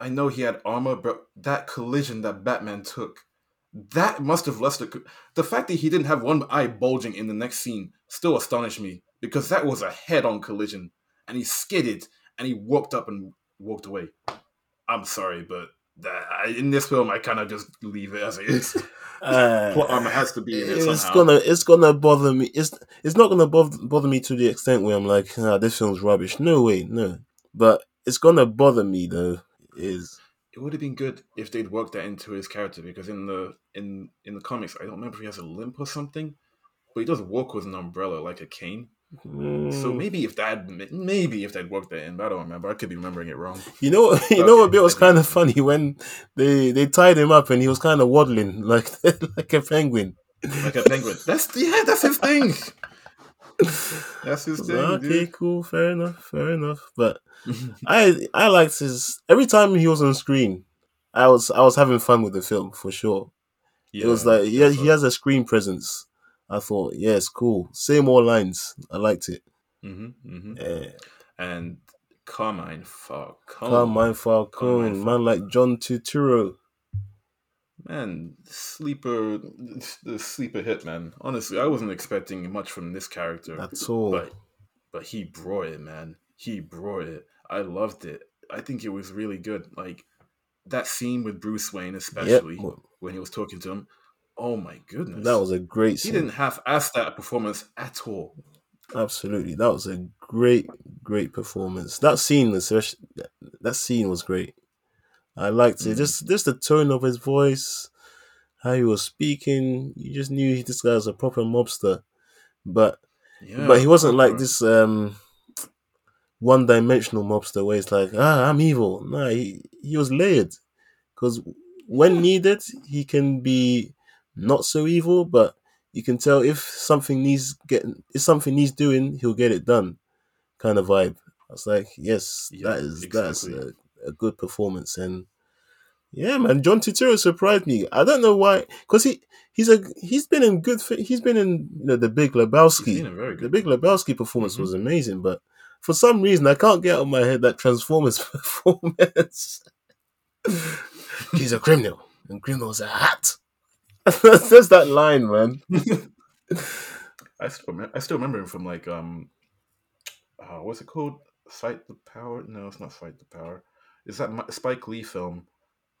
I know he had armor, but that collision that Batman took, that must have left a. The fact that he didn't have one eye bulging in the next scene still astonished me because that was a head-on collision, and he skidded and he walked up and walked away. I'm sorry, but that I, in this film, I kind of just leave it as it is. Uh, Plot armor has to be in it it's somehow. gonna it's gonna bother me. It's it's not gonna bother bother me to the extent where I'm like, ah, this film's rubbish. No way, no. But it's gonna bother me though. Is it would have been good if they'd worked that into his character because in the in in the comics I don't remember if he has a limp or something, but he does walk with an umbrella like a cane. So mm, maybe if that maybe if they'd worked that in, but I don't remember. I could be remembering it wrong. you know you know what Okay, bit was kind of funny when they they tied him up and he was kind of waddling like like a penguin. Like a penguin. That's yeah, that's his thing. That's his thing, okay, dude. cool, fair enough, fair enough. But I I liked his every time he was on screen. I was I was having fun with the film for sure. yeah, it was like he, he has a screen presence. I thought, yeah, it's cool. Say more lines. I liked it. Mhm, mhm. Yeah. and Carmine Falcone. Carmine Falcone, Carmine man like John Turturro. Man, sleeper, the sleeper hit, man. Honestly, I wasn't expecting much from this character. That's all. but but he brought it, man. He brought it. I loved it. I think it was really good. Like that scene with Bruce Wayne, especially well, when he was talking to him. Oh my goodness, that was a great he didn't half ass that performance at all. Absolutely, that was a great, great performance. That scene, especially, that scene was great. I liked it. Mhm. Just, just the tone of his voice, how he was speaking. You just knew this guy was a proper mobster. But Yeah, but he wasn't like this um one dimensional mobster where it's like ah I'm evil. No, he he was layered because when needed he can be not so evil, but you can tell if something needs getting if something needs doing, he'll get it done. Kind of vibe. I was like, yes, Yeah, that is that's a, a good performance and. Yeah, man, John Turturro surprised me. I don't know why, because he he's a he's been in good. He's been in you know the Big Lebowski. been a very The. Big Lebowski performance Mhm. was amazing, but for some reason I can't get out of my head that Transformers performance. He's a criminal, and criminals are hot. That's that line, man. I still remember, I still remember him from like um, uh, what's it called? Fight the Power? No, it's not Fight the Power. Is that Spike Lee film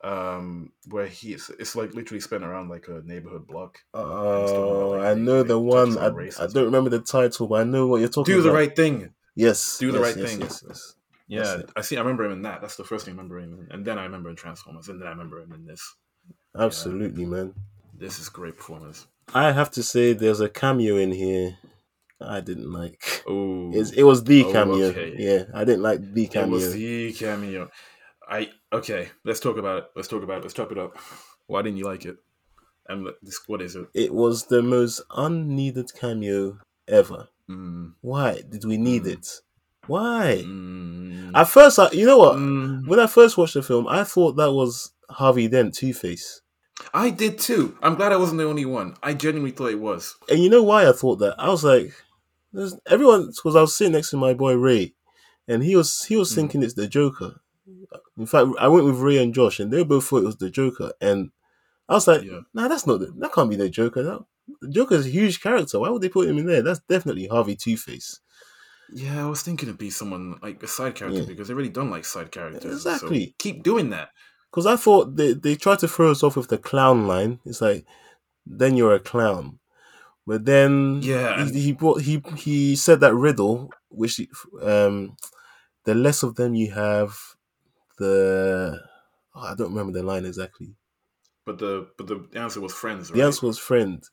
um, where he it's, it's like literally spent around like a neighborhood block. Oh, like, I know the one. I, I don't remember the title, but I know what you're talking Do about. Do the right thing. Yes. Do the yes, right yes, thing. Yes, yes. Yeah, I see. I remember him in that. That's the first thing I remember him, in. and then I remember in Transformers, and then I remember him in this. Absolutely, man. This is great performance. I have to say, there's a cameo in here I didn't like. Oh, it was the Oh, cameo. okay. Yeah, I didn't like the it cameo. was the cameo. I okay. Let's talk about it. Let's talk about it. Let's chop it up. Why didn't you like it? And this, what is it? it was the most unneeded cameo ever. Mm, Why did we need Mm. it? Why? mm, At first, I, you know what? mm. When I first watched the film, I thought that was Harvey Dent, Two Face. I did too. I'm glad I wasn't the only one. I genuinely thought it was. And you know why I thought that? I was like, there's, everyone, because I was sitting next to my boy Ray, and he was he was Mm. thinking it's the Joker. In fact, I went with Ray and Josh, and they both thought it was the Joker. And I was like, Yeah. nah, that's not the, that can't be the Joker. That, the Joker's a huge character. Why would they put him in there? That's definitely Harvey Two Face. Yeah, I was thinking it'd be someone like a side character Yeah. because they really don't like side characters. so Exactly. keep doing that. Because I thought they, they tried to throw us off with the clown line. It's like, then you're a clown. But then Yeah, he, he brought he he said that riddle, which um, the less of them you have, the oh, I don't remember the line exactly. But the but the answer was friends. Right? The answer was friend,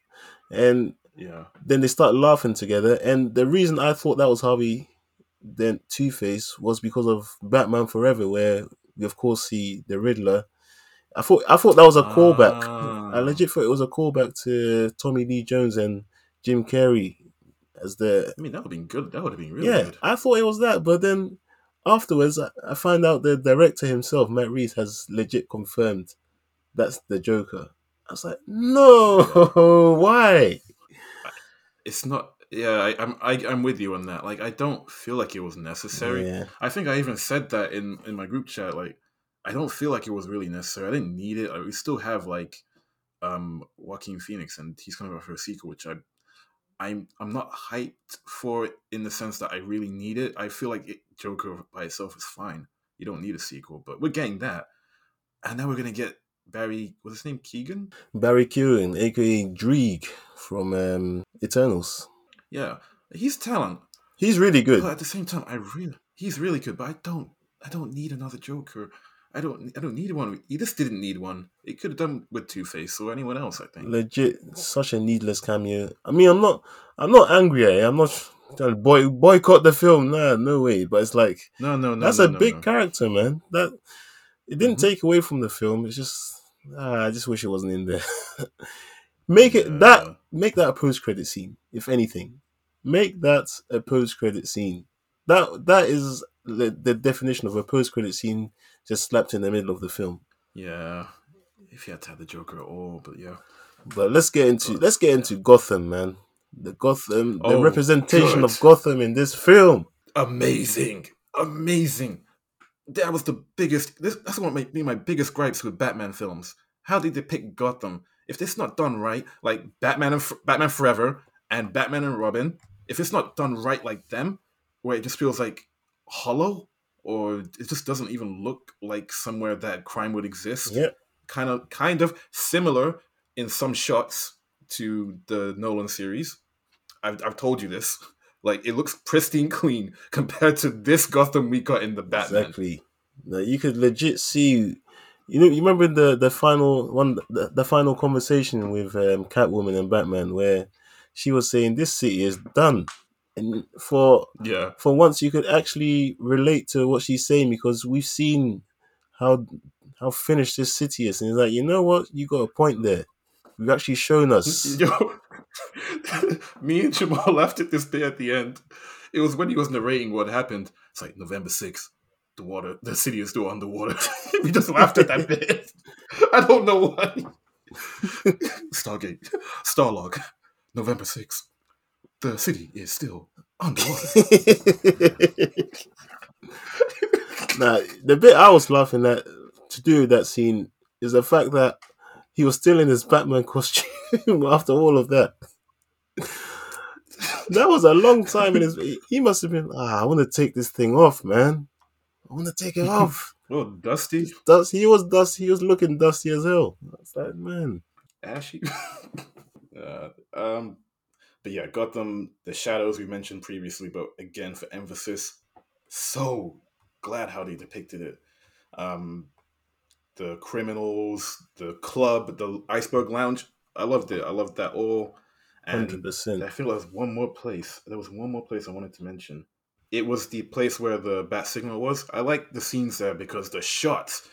and Yeah. then they start laughing together. And the reason I thought that was Harvey then Two Face was because of Batman Forever, where we of course see the Riddler. I thought I thought that was a callback. I Ah. legit thought it was a callback to Tommy Lee Jones and Jim Carrey as the I mean, that would have been good. That would have been really yeah. good. I thought it was that, but then afterwards I, I find out the director himself, Matt Reeves, has legit confirmed that's the Joker. I was like, no, why? It's not. Yeah, I, I'm I, I'm with you on that. Like, I don't feel like it was necessary. Yeah, I think I even said that in in my group chat. Like, I don't feel like it was really necessary. I didn't need it. We still have like um Joaquin Phoenix, and he's coming out for a sequel, which I. I'm I'm not hyped for it in the sense that I really need it. I feel like it, Joker by itself is fine. You don't need a sequel, but we're getting that, and now we're gonna get Barry. What's his name? Keegan. Barry Keoghan, aka Druig from um, Eternals. Yeah, he's talent. He's really good. But at the same time, I really he's really good, but I don't I don't need another Joker. I don't I don't need one. He just didn't need one. It could have done with Two Face or anyone else. I think. legit such a needless cameo. I mean, I'm not, I'm not angry. Eh? I'm not boy boycott the film. Nah, no way. But it's like No, no, no. that's no, a no, big no. character, man. That it didn't Mhm. take away from the film. It's just ah, I just wish it wasn't in there. make it Yeah. that make that a post credit scene, if anything. Make that a post credit scene. That that is the, the definition of a post credit scene just slapped in the middle of the film. Yeah, if you had to have the Joker at all, but yeah. But let's get into let's get into Gotham, man. The Gotham, the Oh, representation good. of Gotham in this film. Amazing, amazing. That was the biggest. This, that's what made me my biggest gripes with Batman films. How they depict Gotham. If it's not done right, like Batman and Batman Forever and Batman and Robin, if it's not done right like them, where it just feels like hollow or it just doesn't even look like somewhere that crime would exist. Yeah, Kind of, kind of similar in some shots to the Nolan series. I've, I've told you this. Like it looks pristine clean compared to this Gotham we got in the Batman. exactly. Now, you could legit see. You know, you remember the the final one, the, the final conversation with um, Catwoman and Batman, where she was saying this city is done, and for Yeah, for once you could actually relate to what she's saying because we've seen how how finished this city is, and it's like you know what, you got a point there. You've actually shown us. Yo, me and Jamal laughed at this bit at the end. It was when he was narrating what happened. It's like November sixth. The water, the city is still underwater. we just laughed at that bit. I don't know why. Stargate, Starlog, November sixth. The city is still underwater. nah, the bit I was laughing at to do with that scene is the fact that he was still in his Batman costume after all of that. That was a long time in his. He must have been. Ah, I want to take this thing off, man. I want to take it off. Oh, Dusty, Dust, he was dusty. He was looking dusty as hell. That's like man. Ashy. Uh, um, but yeah, Gotham, the shadows we mentioned previously, but again for emphasis, so glad how they depicted it. Um, the criminals, the club, the iceberg lounge. I loved it. I loved that all. And Hundred percent. I feel there was one more place. There was one more place I wanted to mention. It was the place where the bat signal was. I like the scenes there because the shots.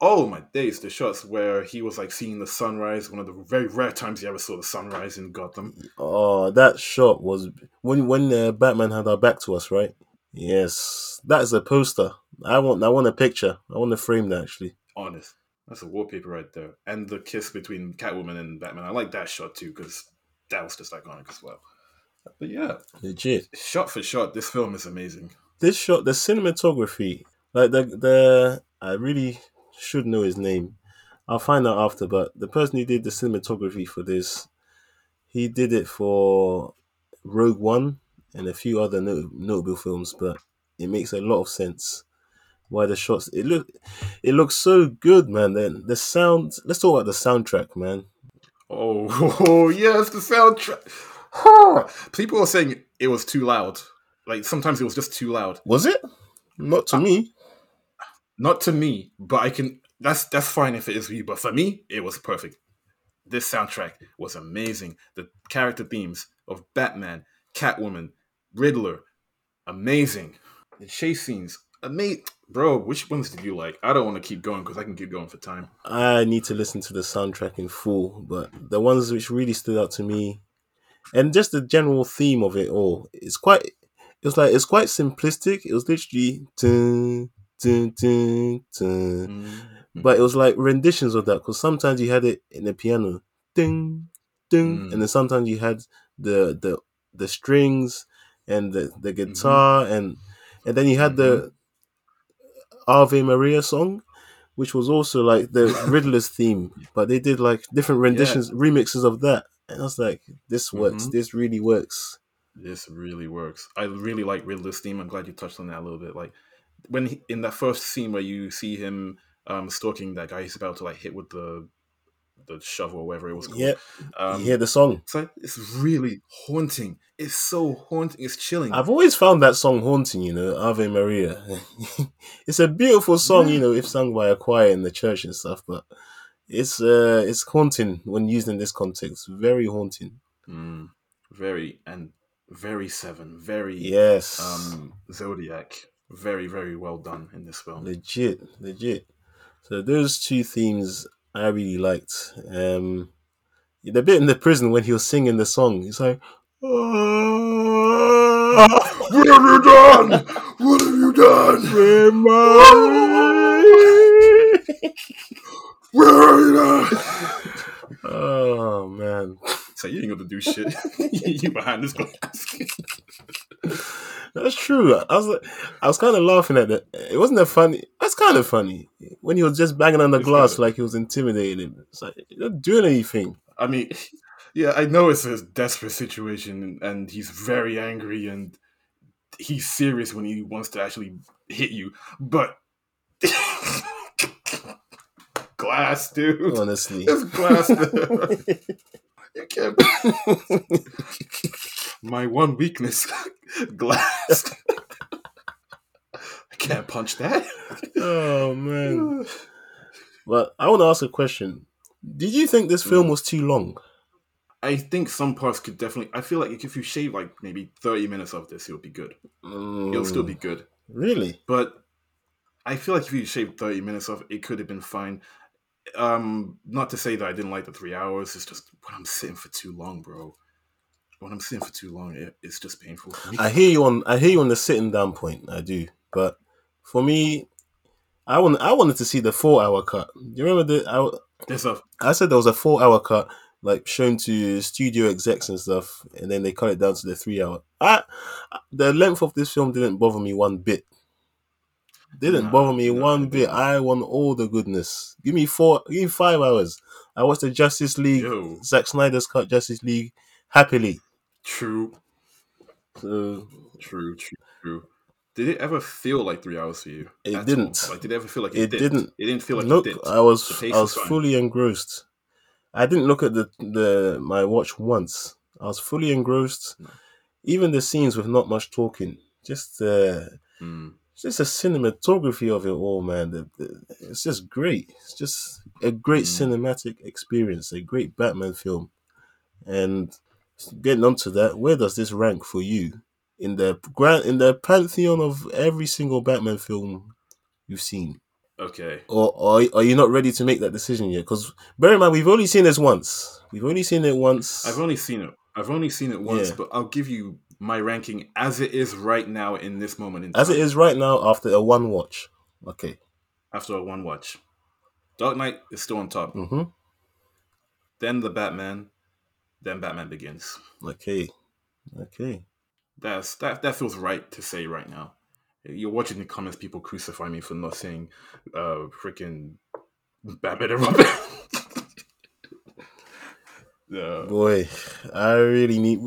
Oh my days, the shots where he was like seeing the sunrise. One of the very rare times he ever saw the sunrise in Gotham. Oh, that shot was when when uh, Batman had our back to us, right? Yes, that is a poster. I want I want a picture. I want to frame that actually. Honest, that's a wallpaper right there. And the kiss between Catwoman and Batman. I like that shot too because that was just iconic as well. But yeah, Legit. shot for shot, this film is amazing. This shot, the cinematography, like the the I really should know his name. I'll find out after, but the person who did the cinematography for this, he did it for Rogue One and a few other not- notable films, but it makes a lot of sense why the shots it look it looks so good, man. Then the sound. Let's talk about the soundtrack, man. Oh, oh yes, the soundtrack. Huh. People are saying it was too loud. Like sometimes it was just too loud. Was it? Not to me. Not to me, but I can. That's that's fine if it is for you. But for me, it was perfect. This soundtrack was amazing. The character themes of Batman, Catwoman, Riddler, amazing. The chase scenes, amazing. Bro, which ones did you like? I don't want to keep going because I can keep going for time. I need to listen to the soundtrack in full, but the ones which really stood out to me, and just the general theme of it all, it's quite. It was like it's quite simplistic. It was literally dun, dun, dun, dun. Mm. but it was like renditions of that because sometimes you had it in the piano, ding, ding, Mm. and then sometimes you had the the the strings and the the guitar and and then you had the Ave Maria song, which was also like the Riddler's theme, but they did like different renditions, remixes of that, and I was like, this works. This really works. This really works. I really like Riddler's theme. I'm glad you touched on that a little bit. Like when he, in that first scene where you see him um, stalking that guy, he's about to like hit with the the shovel or whatever it was called. Yeah, Um, you hear the song. It's like it's really haunting. It's so haunting. It's chilling. I've always found that song haunting, you know, Ave Maria. it's a beautiful song, you know, if sung by a choir in the church and stuff, but it's uh it's haunting when used in this context. Very haunting. Mm, very and very seven. Very Yes. um Zodiac. Very very well done in this film. legit, legit. So those two themes I really liked. Um the bit in the prison when he was singing the song, he's like oh, What have you done? What have you done? Where are you now? oh man. So you ain't gonna do shit. you behind this glass. That's true. I was like, I was kind of laughing at that. It wasn't that funny. That's kind of funny when he was just banging on the It's glass kinda- like he was intimidating him. It's like you're not doing anything. I mean, yeah, I know it's a desperate situation, and he's very angry, and he's serious when he wants to actually hit you. But glass, dude, Honestly, it's glass. There. you can't. My one weakness, glass. I can't punch that. oh man. But I want to ask a question. Did you think this Mm. film was too long? I think some parts could definitely. I feel like if you shave like maybe thirty minutes of this, it'll be good. It'll still be good. Mm, really. But I feel like if you shaved 30 minutes off, it could have been fine. Um, not to say that I didn't like the three hours. It's just when I'm sitting for too long, bro. When I'm sitting for too long, it, it's just painful for me. I hear you on. I hear you on the sitting down point. I do, but for me, I want. I wanted to see the four hour cut. Do you remember the? I, a I said there was a four hour cut, like shown to studio execs and stuff, and then they cut it down to the three hour. I, the length of this film didn't bother me one bit. Didn't Nah, bother me nah, one bit. I want all the goodness. Give me four. Give me five hours. I watched the Justice League, yo, Zack Snyder's cut Justice League happily. true, So true, true, true. did it ever feel like three hours for you? It at all? didn't. Like, did it ever feel like It it, didn't. It didn't feel like it did. I was pace I was was fine. fully engrossed. I didn't look at the the my watch once. I was fully engrossed. Even the scenes with not much talking, just uh, Mm. Just the cinematography of it all, man. The, the, it's just great. It's just a great Mm. cinematic experience, a great Batman film. And getting onto that, where does this rank for you in the grand in the pantheon of every single Batman film you've seen? Okay. Or, or are you not ready to make that decision yet? Because bear in mind, we've only seen this once. We've only seen it once. I've only seen it. I've only seen it once, Yeah. but I'll give you my ranking as it is right now in this moment in. As it is right now, after a one watch. Okay. after a one watch. Dark Knight is still on top. Mm-hmm. Then the Batman. Then Batman Begins. Okay. Okay. That's that. That feels right to say right now. You're watching the comments. People crucify me for not saying, uh, freaking Batman and Robin. Boy, I really need.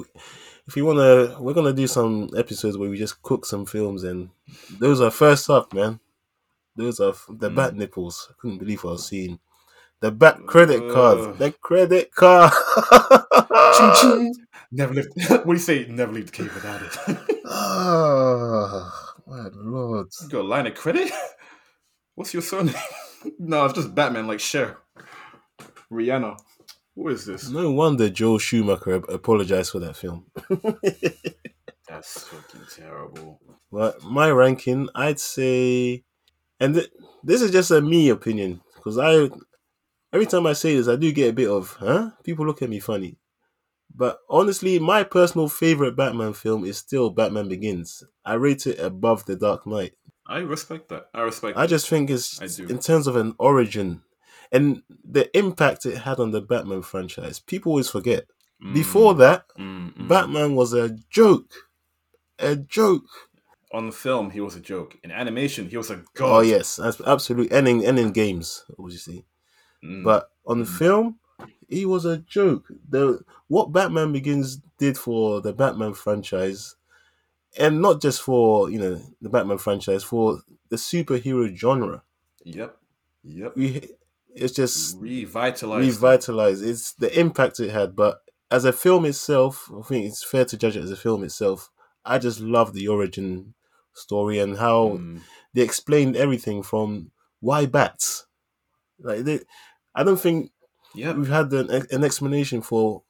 If you wanna, we're gonna do some episodes where we just cook some films, and those are first up, man. Those are f- the Mm. bat nipples. I couldn't believe what I was seeing. The bat credit card. Ugh. The credit card. Never leave. what do you say? Never leave the cave without it. Ah, my lord. you got a line of credit? What's your surname? no, it's just Batman, like Cher. Rihanna. What is this? No wonder Joel Schumacher apologized for that film. That's fucking terrible. But my ranking, I'd say, and th- this is just a me opinion because I, every time I say this, I do get a bit of, huh? People look at me funny. But honestly, my personal favorite Batman film is still Batman Begins. I rate it above The Dark Knight. I respect that. I respect. I just think it's I do. in terms of an origin and the impact it had on the Batman franchise. People always forget. Mm, Before that, mm, mm. Batman was a joke. A joke. on the film, he was a joke. In animation, he was a god. Oh yes, absolutely. And in, and in games, obviously. Mm. But on the Mm. film, he was a joke. The what Batman Begins did for the Batman franchise, and not just for you know the Batman franchise, for the superhero genre. Yep. Yep. We, it's just Revitalized. revitalized. It's the impact it had, but as a film itself, I think it's fair to judge it as a film itself. I just love the origin story and how Mm. they explained everything from why bats. Like they, I don't think we've had an, an explanation for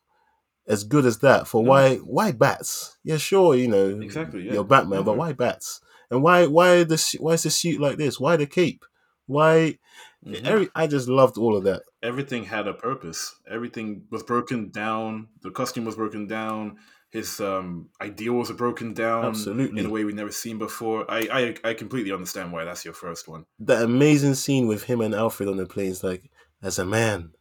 as good as that for No. why why bats. Yeah, sure, you know Exactly, yeah. you're Batman, but Mhm. why bats? And why why the why is the suit like this? Why the cape? Why? Mhm. Every I just loved all of that. Everything had a purpose. Everything was broken down. The costume was broken down. His um, ideals are broken down Absolutely. in a way we've never seen before. I, I I completely understand why that's your first one. That amazing scene with him and Alfred on the plane is like, as a man.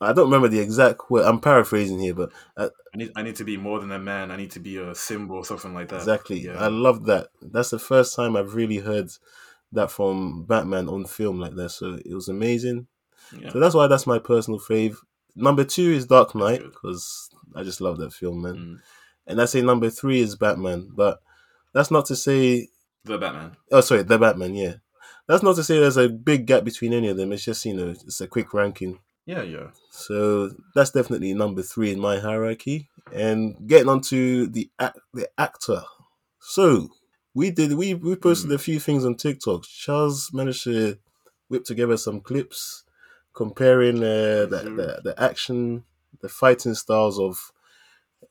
I don't remember the exact word. I'm paraphrasing here, but uh, I need I need to be more than a man. I need to be a symbol or something like that. Exactly. Yeah. I love that. That's the first time I've really heard that from Batman on film like that. So it was amazing. yeah. So that's why that's my personal fave. Number two is Dark Knight because I just love that film, man. Mm. And I say number three is Batman, but that's not to say. The Batman. Oh, sorry, the Batman. Yeah, that's not to say there's a big gap between any of them. It's just you know, it's a quick ranking. Yeah, yeah. So that's definitely number three in my hierarchy. And getting on to the act, the actor. So we did we we posted a few things on TikTok. Charles managed to whip together some clips comparing uh, the, Mhm. the the action, the fighting styles of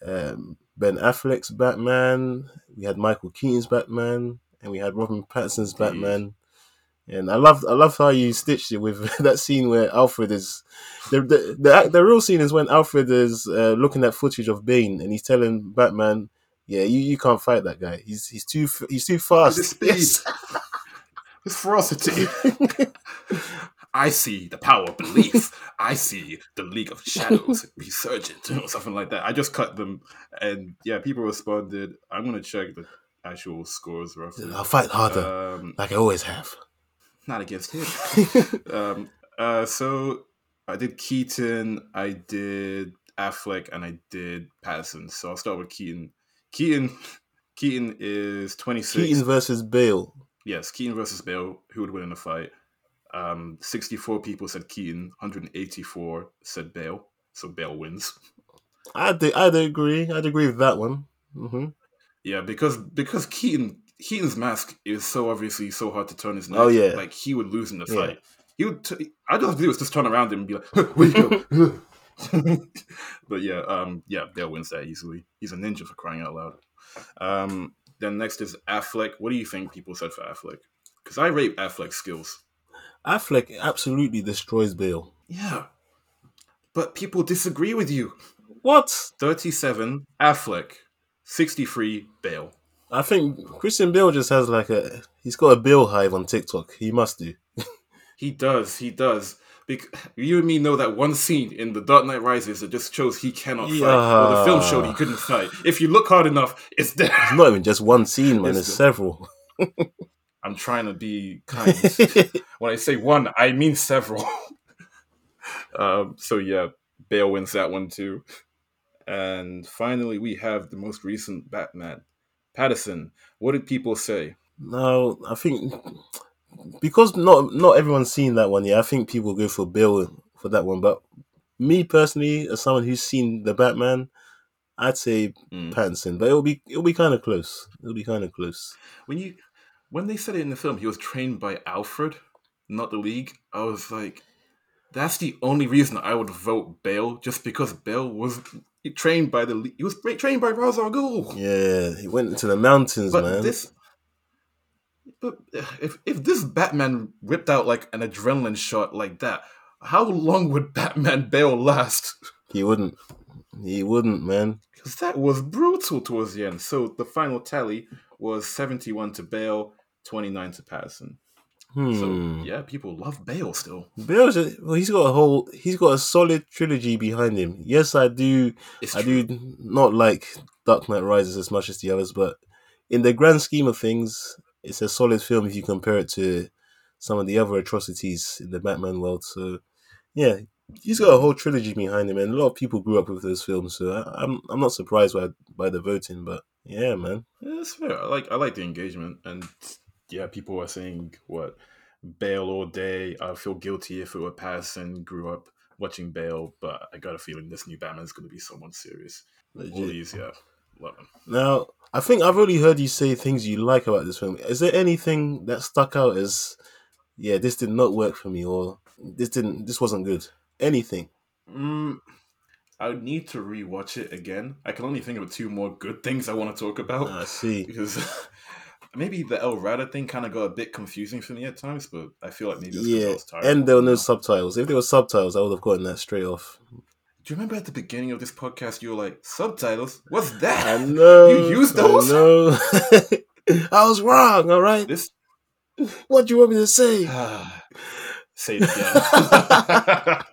um, Ben Affleck's Batman. We had Michael Keaton's Batman, and we had Robin Pattinson's. Batman. And I love I love how you stitched it with that scene where Alfred is the the the, the real scene is when Alfred is uh, looking at footage of Bane and he's telling Batman, "Yeah, you, you can't fight that guy. He's he's too he's too fast." His speed. His ferocity. I see the power of belief. I see the League of Shadows resurgent or something like that. I just cut them, and yeah, people responded. I'm gonna check the actual scores roughly. I'll fight harder, Um, like I always have. not against him. um, uh, so I did Keaton, I did Affleck, and I did Pattinson. So I'll start with Keaton. Keaton, Keaton is 26. Keaton versus Bale. Yes, Keaton versus Bale. Who would win in a fight? Um, 64 people said Keaton, 184 said Bale. So Bale wins. I'd I'd agree. I'd agree with that one. hmm Yeah, because because Keaton Keaton's mask is so obviously so hard to turn his neck. Oh, yeah. like he would lose in the Yeah. fight. He would. T- I to do is just turn around and be like, "Where you go?" but yeah, um, yeah, Bale wins that easily. He's a ninja for crying out loud. Um, then next is Affleck. What do you think people said for Affleck? Because I rate Affleck's skills. Affleck absolutely destroys Bale. Yeah, but people disagree with you. What? Thirty-seven Affleck, sixty-three Bale. I think Christian Bale just has like a he's got a Bale hive on TikTok. He must do. He does. He does. Bec- you and me know that one scene in The Dark Knight Rises that just shows he cannot fight. Or the film showed he couldn't fight. If you look hard enough, it's there. It's not even just one scene, man. It's It's several. I'm trying to be kind. when I say one, I mean several. um, so yeah, Bale wins that one too. And finally, we have the most recent Batman, Pattinson. What did people say? no, I think because not not everyone's seen that one yet. I think people go for Bale for that one. But me personally, as someone who's seen the Batman, I'd say Mm. Pattinson. But it'll be it'll be kind of close. It'll be kind of close. When you when they said it in the film, he was trained by Alfred, not the League. I was like, that's the only reason I would vote Bale, just because Bale was trained by the League. He was trained by Ra's al Ghul. Yeah, he went into the mountains, But man. this, but if if this Batman whipped out like an adrenaline shot like that, how long would Batman Bale last? He wouldn't. He wouldn't, man. Because that was brutal towards the end. So the final tally was seventy-one to Bale, twenty-nine to Pattinson. Hmm. So yeah, people love Bale still. Bale's a, well, he's got a whole, he's got a solid trilogy behind him. Yes, I do, It's I true. do not like Dark Knight Rises as much as the others, but in the grand scheme of things, it's a solid film if you compare it to some of the other atrocities in the Batman world. So, yeah, he's got a whole trilogy behind him, and a lot of people grew up with those films. So I, I'm, I'm not surprised by by the voting, but yeah, man. Yeah, that's fair. I like I like the engagement, and yeah, people are saying what Bale all day. I feel guilty if it were Pattinson. Grew up watching Bale, but I got a feeling this new Batman's going to be someone serious. All these, yeah. Now, I think I've already heard you say things you like about this film. Is there anything that stuck out as, yeah, this did not work for me, or this didn't, this wasn't good? Anything? Mm, I would need to rewatch it again. I can only think of two more good things I want to talk about. I see. because maybe the El Rada thing kind of got a bit confusing for me at times, but I feel like maybe it's 'cause I Yeah, and there were no subtitles. If there were subtitles, I would have gotten that straight off. Do you remember at the beginning of this podcast, you were like, subtitles? What's that? I know. You used those? I know. I was wrong. All right. This. What do you want me to say? Say it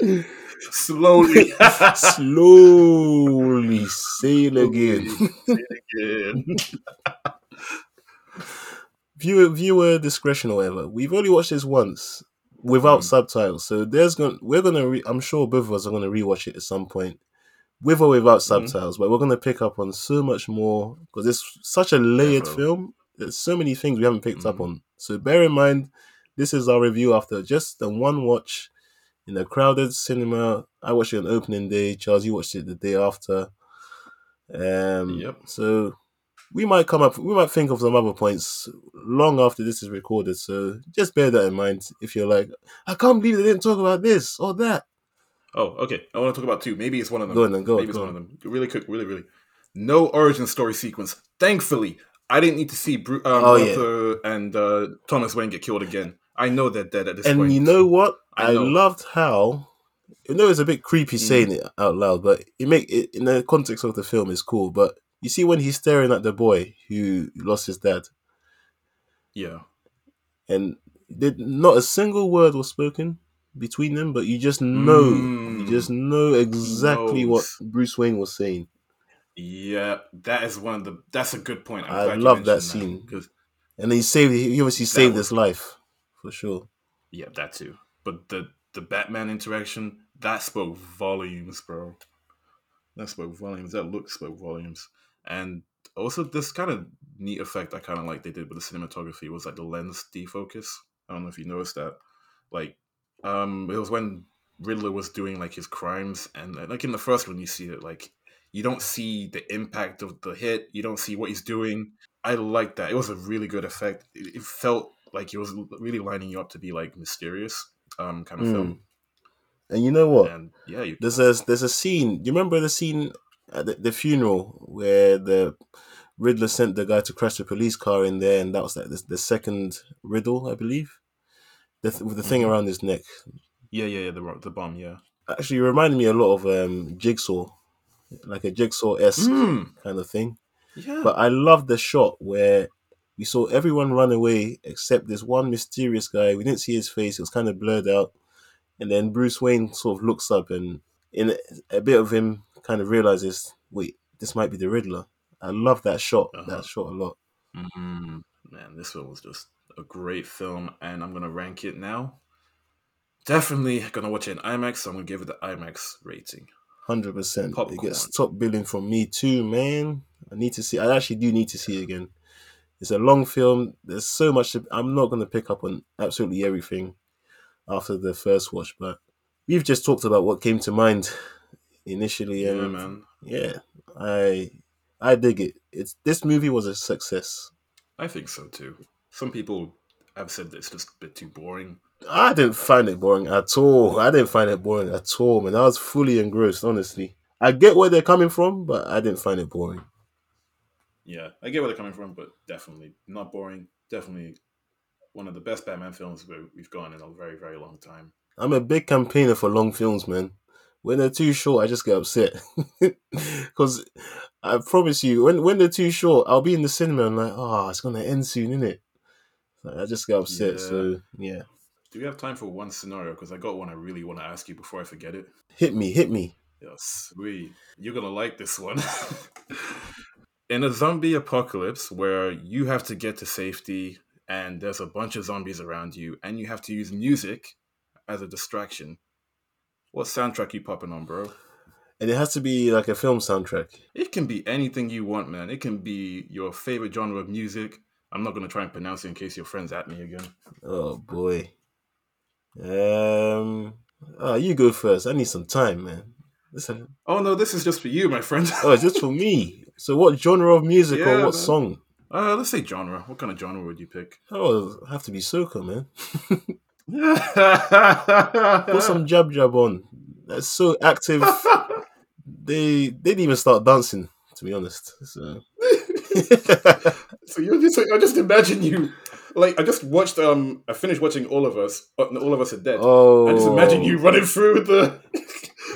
again. Slowly. Slowly sail again. Say it again. viewer viewer discretion or whatever. We've only watched this once without Mhm. subtitles, so there's going we're gonna. Re- I'm sure both of us are gonna rewatch it at some point, with or without Mhm. subtitles. But we're gonna pick up on so much more because it's such a layered Definitely. film. There's so many things we haven't picked up Mhm. on. So bear in mind, this is our review after just the one watch in a crowded cinema. I watched it on opening day. Charles, you watched it the day after. Um, Yep. So we might come up. We might think of some other points long after this is recorded. So just bear that in mind. If you're like, I can't believe they didn't talk about this or that. Oh, okay. I want to talk about two. Maybe it's one of them. Go on then, go on, it's go one on. of them. Really quick, really, really. No origin story sequence. Thankfully, I didn't need to see Bru- um, Oh, yeah. And uh, Thomas Wayne get killed again. I know they're dead at this And point. And you know what? I I, know. loved how. You know, it's a bit creepy Mm. saying it out loud, but it make it in the context of the film is cool. But you see when he's staring at the boy who lost his dad, yeah. and did not a single word was spoken between them, but you just know, Mm. you just know exactly what. Bruce Wayne was saying. Yeah, that is one of the. That's a good point. I'm I love that scene. because And he saved. He obviously saved was- his life for sure. yeah, that too. But the the Batman interaction that spoke volumes, bro. That spoke volumes. That look spoke volumes. And also this kind of neat effect I kind of like they did with the cinematography was like the lens defocus. I don't know if you noticed that. Like, um, it was when Riddler was doing like his crimes, and uh, like in the first one, you see it like you don't see the impact of the hit. You don't see what he's doing. I like that. It was a really good effect. It, it felt like it was really lining you up to be like mysterious, um, kind of Mm. film. And you know what? And yeah, you, There's a there's a scene. Do you remember the scene at the, the funeral where the Riddler sent the guy to crash the police car in there, and that was like the, the second riddle, I believe, the th- with the thing Mhm. around his neck. yeah, yeah, yeah. The the bomb, yeah. Actually, it reminded me a lot of um, Jigsaw, like a Jigsaw esque Mm, kind of thing. yeah. But I love the shot where we saw everyone run away except this one mysterious guy. We didn't see his face; it was kind of blurred out. And then Bruce Wayne sort of looks up, and in a, a bit of him, kind of realizes, "Wait, this might be the Riddler." I love that shot. Uh-huh. That shot a lot. Mm, man, this film was just a great film, and I'm gonna rank it now. Definitely gonna watch it in IMAX. So I'm gonna give it the IMAX rating. Hundred percent. It gets top billing from me too, man. I need to see. I actually do need to see it again. It's a long film. There's so much. To, I'm not to pick up on absolutely everything after the first watch, but we've just talked about what came to mind initially, Yeah, and man. yeah, I I dig it. It's this movie was a success. I think so too. Some people have said that it's just a bit too boring. I didn't find it boring at all. I didn't find it boring at all, man. I was fully engrossed, honestly. I get where they're coming from, but I didn't find it boring. Yeah, I get where they're coming from, but definitely not boring. Definitely one of the best Batman films we- we've gone in a very, very long time. I'm a big campaigner for long films, man. When they're too short, I just get upset. Because I promise you, when when they're too short, I'll be in the cinema and like, oh, it's gonna end soon, innit? Like, I just get upset. Yeah. So yeah, Do we have time for one scenario? Because I got one I really want to ask you before I forget it. hit me, hit me. Yes, we. You're gonna like this one. In a zombie apocalypse where you have to get to safety and there's a bunch of zombies around you and you have to use music as a distraction, what soundtrack you popping on, bro? And it has to be like a film soundtrack. It can be anything you want, man. It can be your favorite genre of music. I'm not gonna try and pronounce it in case your friends at me again. Oh boy. Um. Oh, you go first. I need some time, man. Listen. Oh no, this is just for you, my friend. Oh, just for me. So, what genre of music or what man. song? uh, let's say genre. What kind of genre would you pick? Oh, have to be soca, man. Put some jab jab on. That's so active. They they didn't even start dancing, to be honest. So So you're just I just imagine you like I just watched um I finished watching All of Us uh, All of Us are Dead. oh, I just imagine you running through the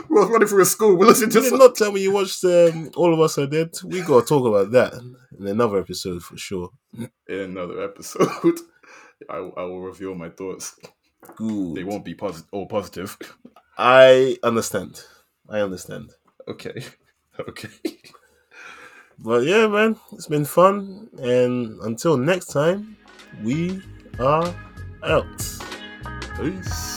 well, running through a school. We listen did not tell me you watched um, All of Us Are Dead. We gotta talk about that in another episode for sure. in another episode. I, I will reveal my thoughts. Good. They won't be posi- all positive. I understand. I understand. Okay. Okay. But yeah, man, it's been fun. And until next time, we are out. Peace.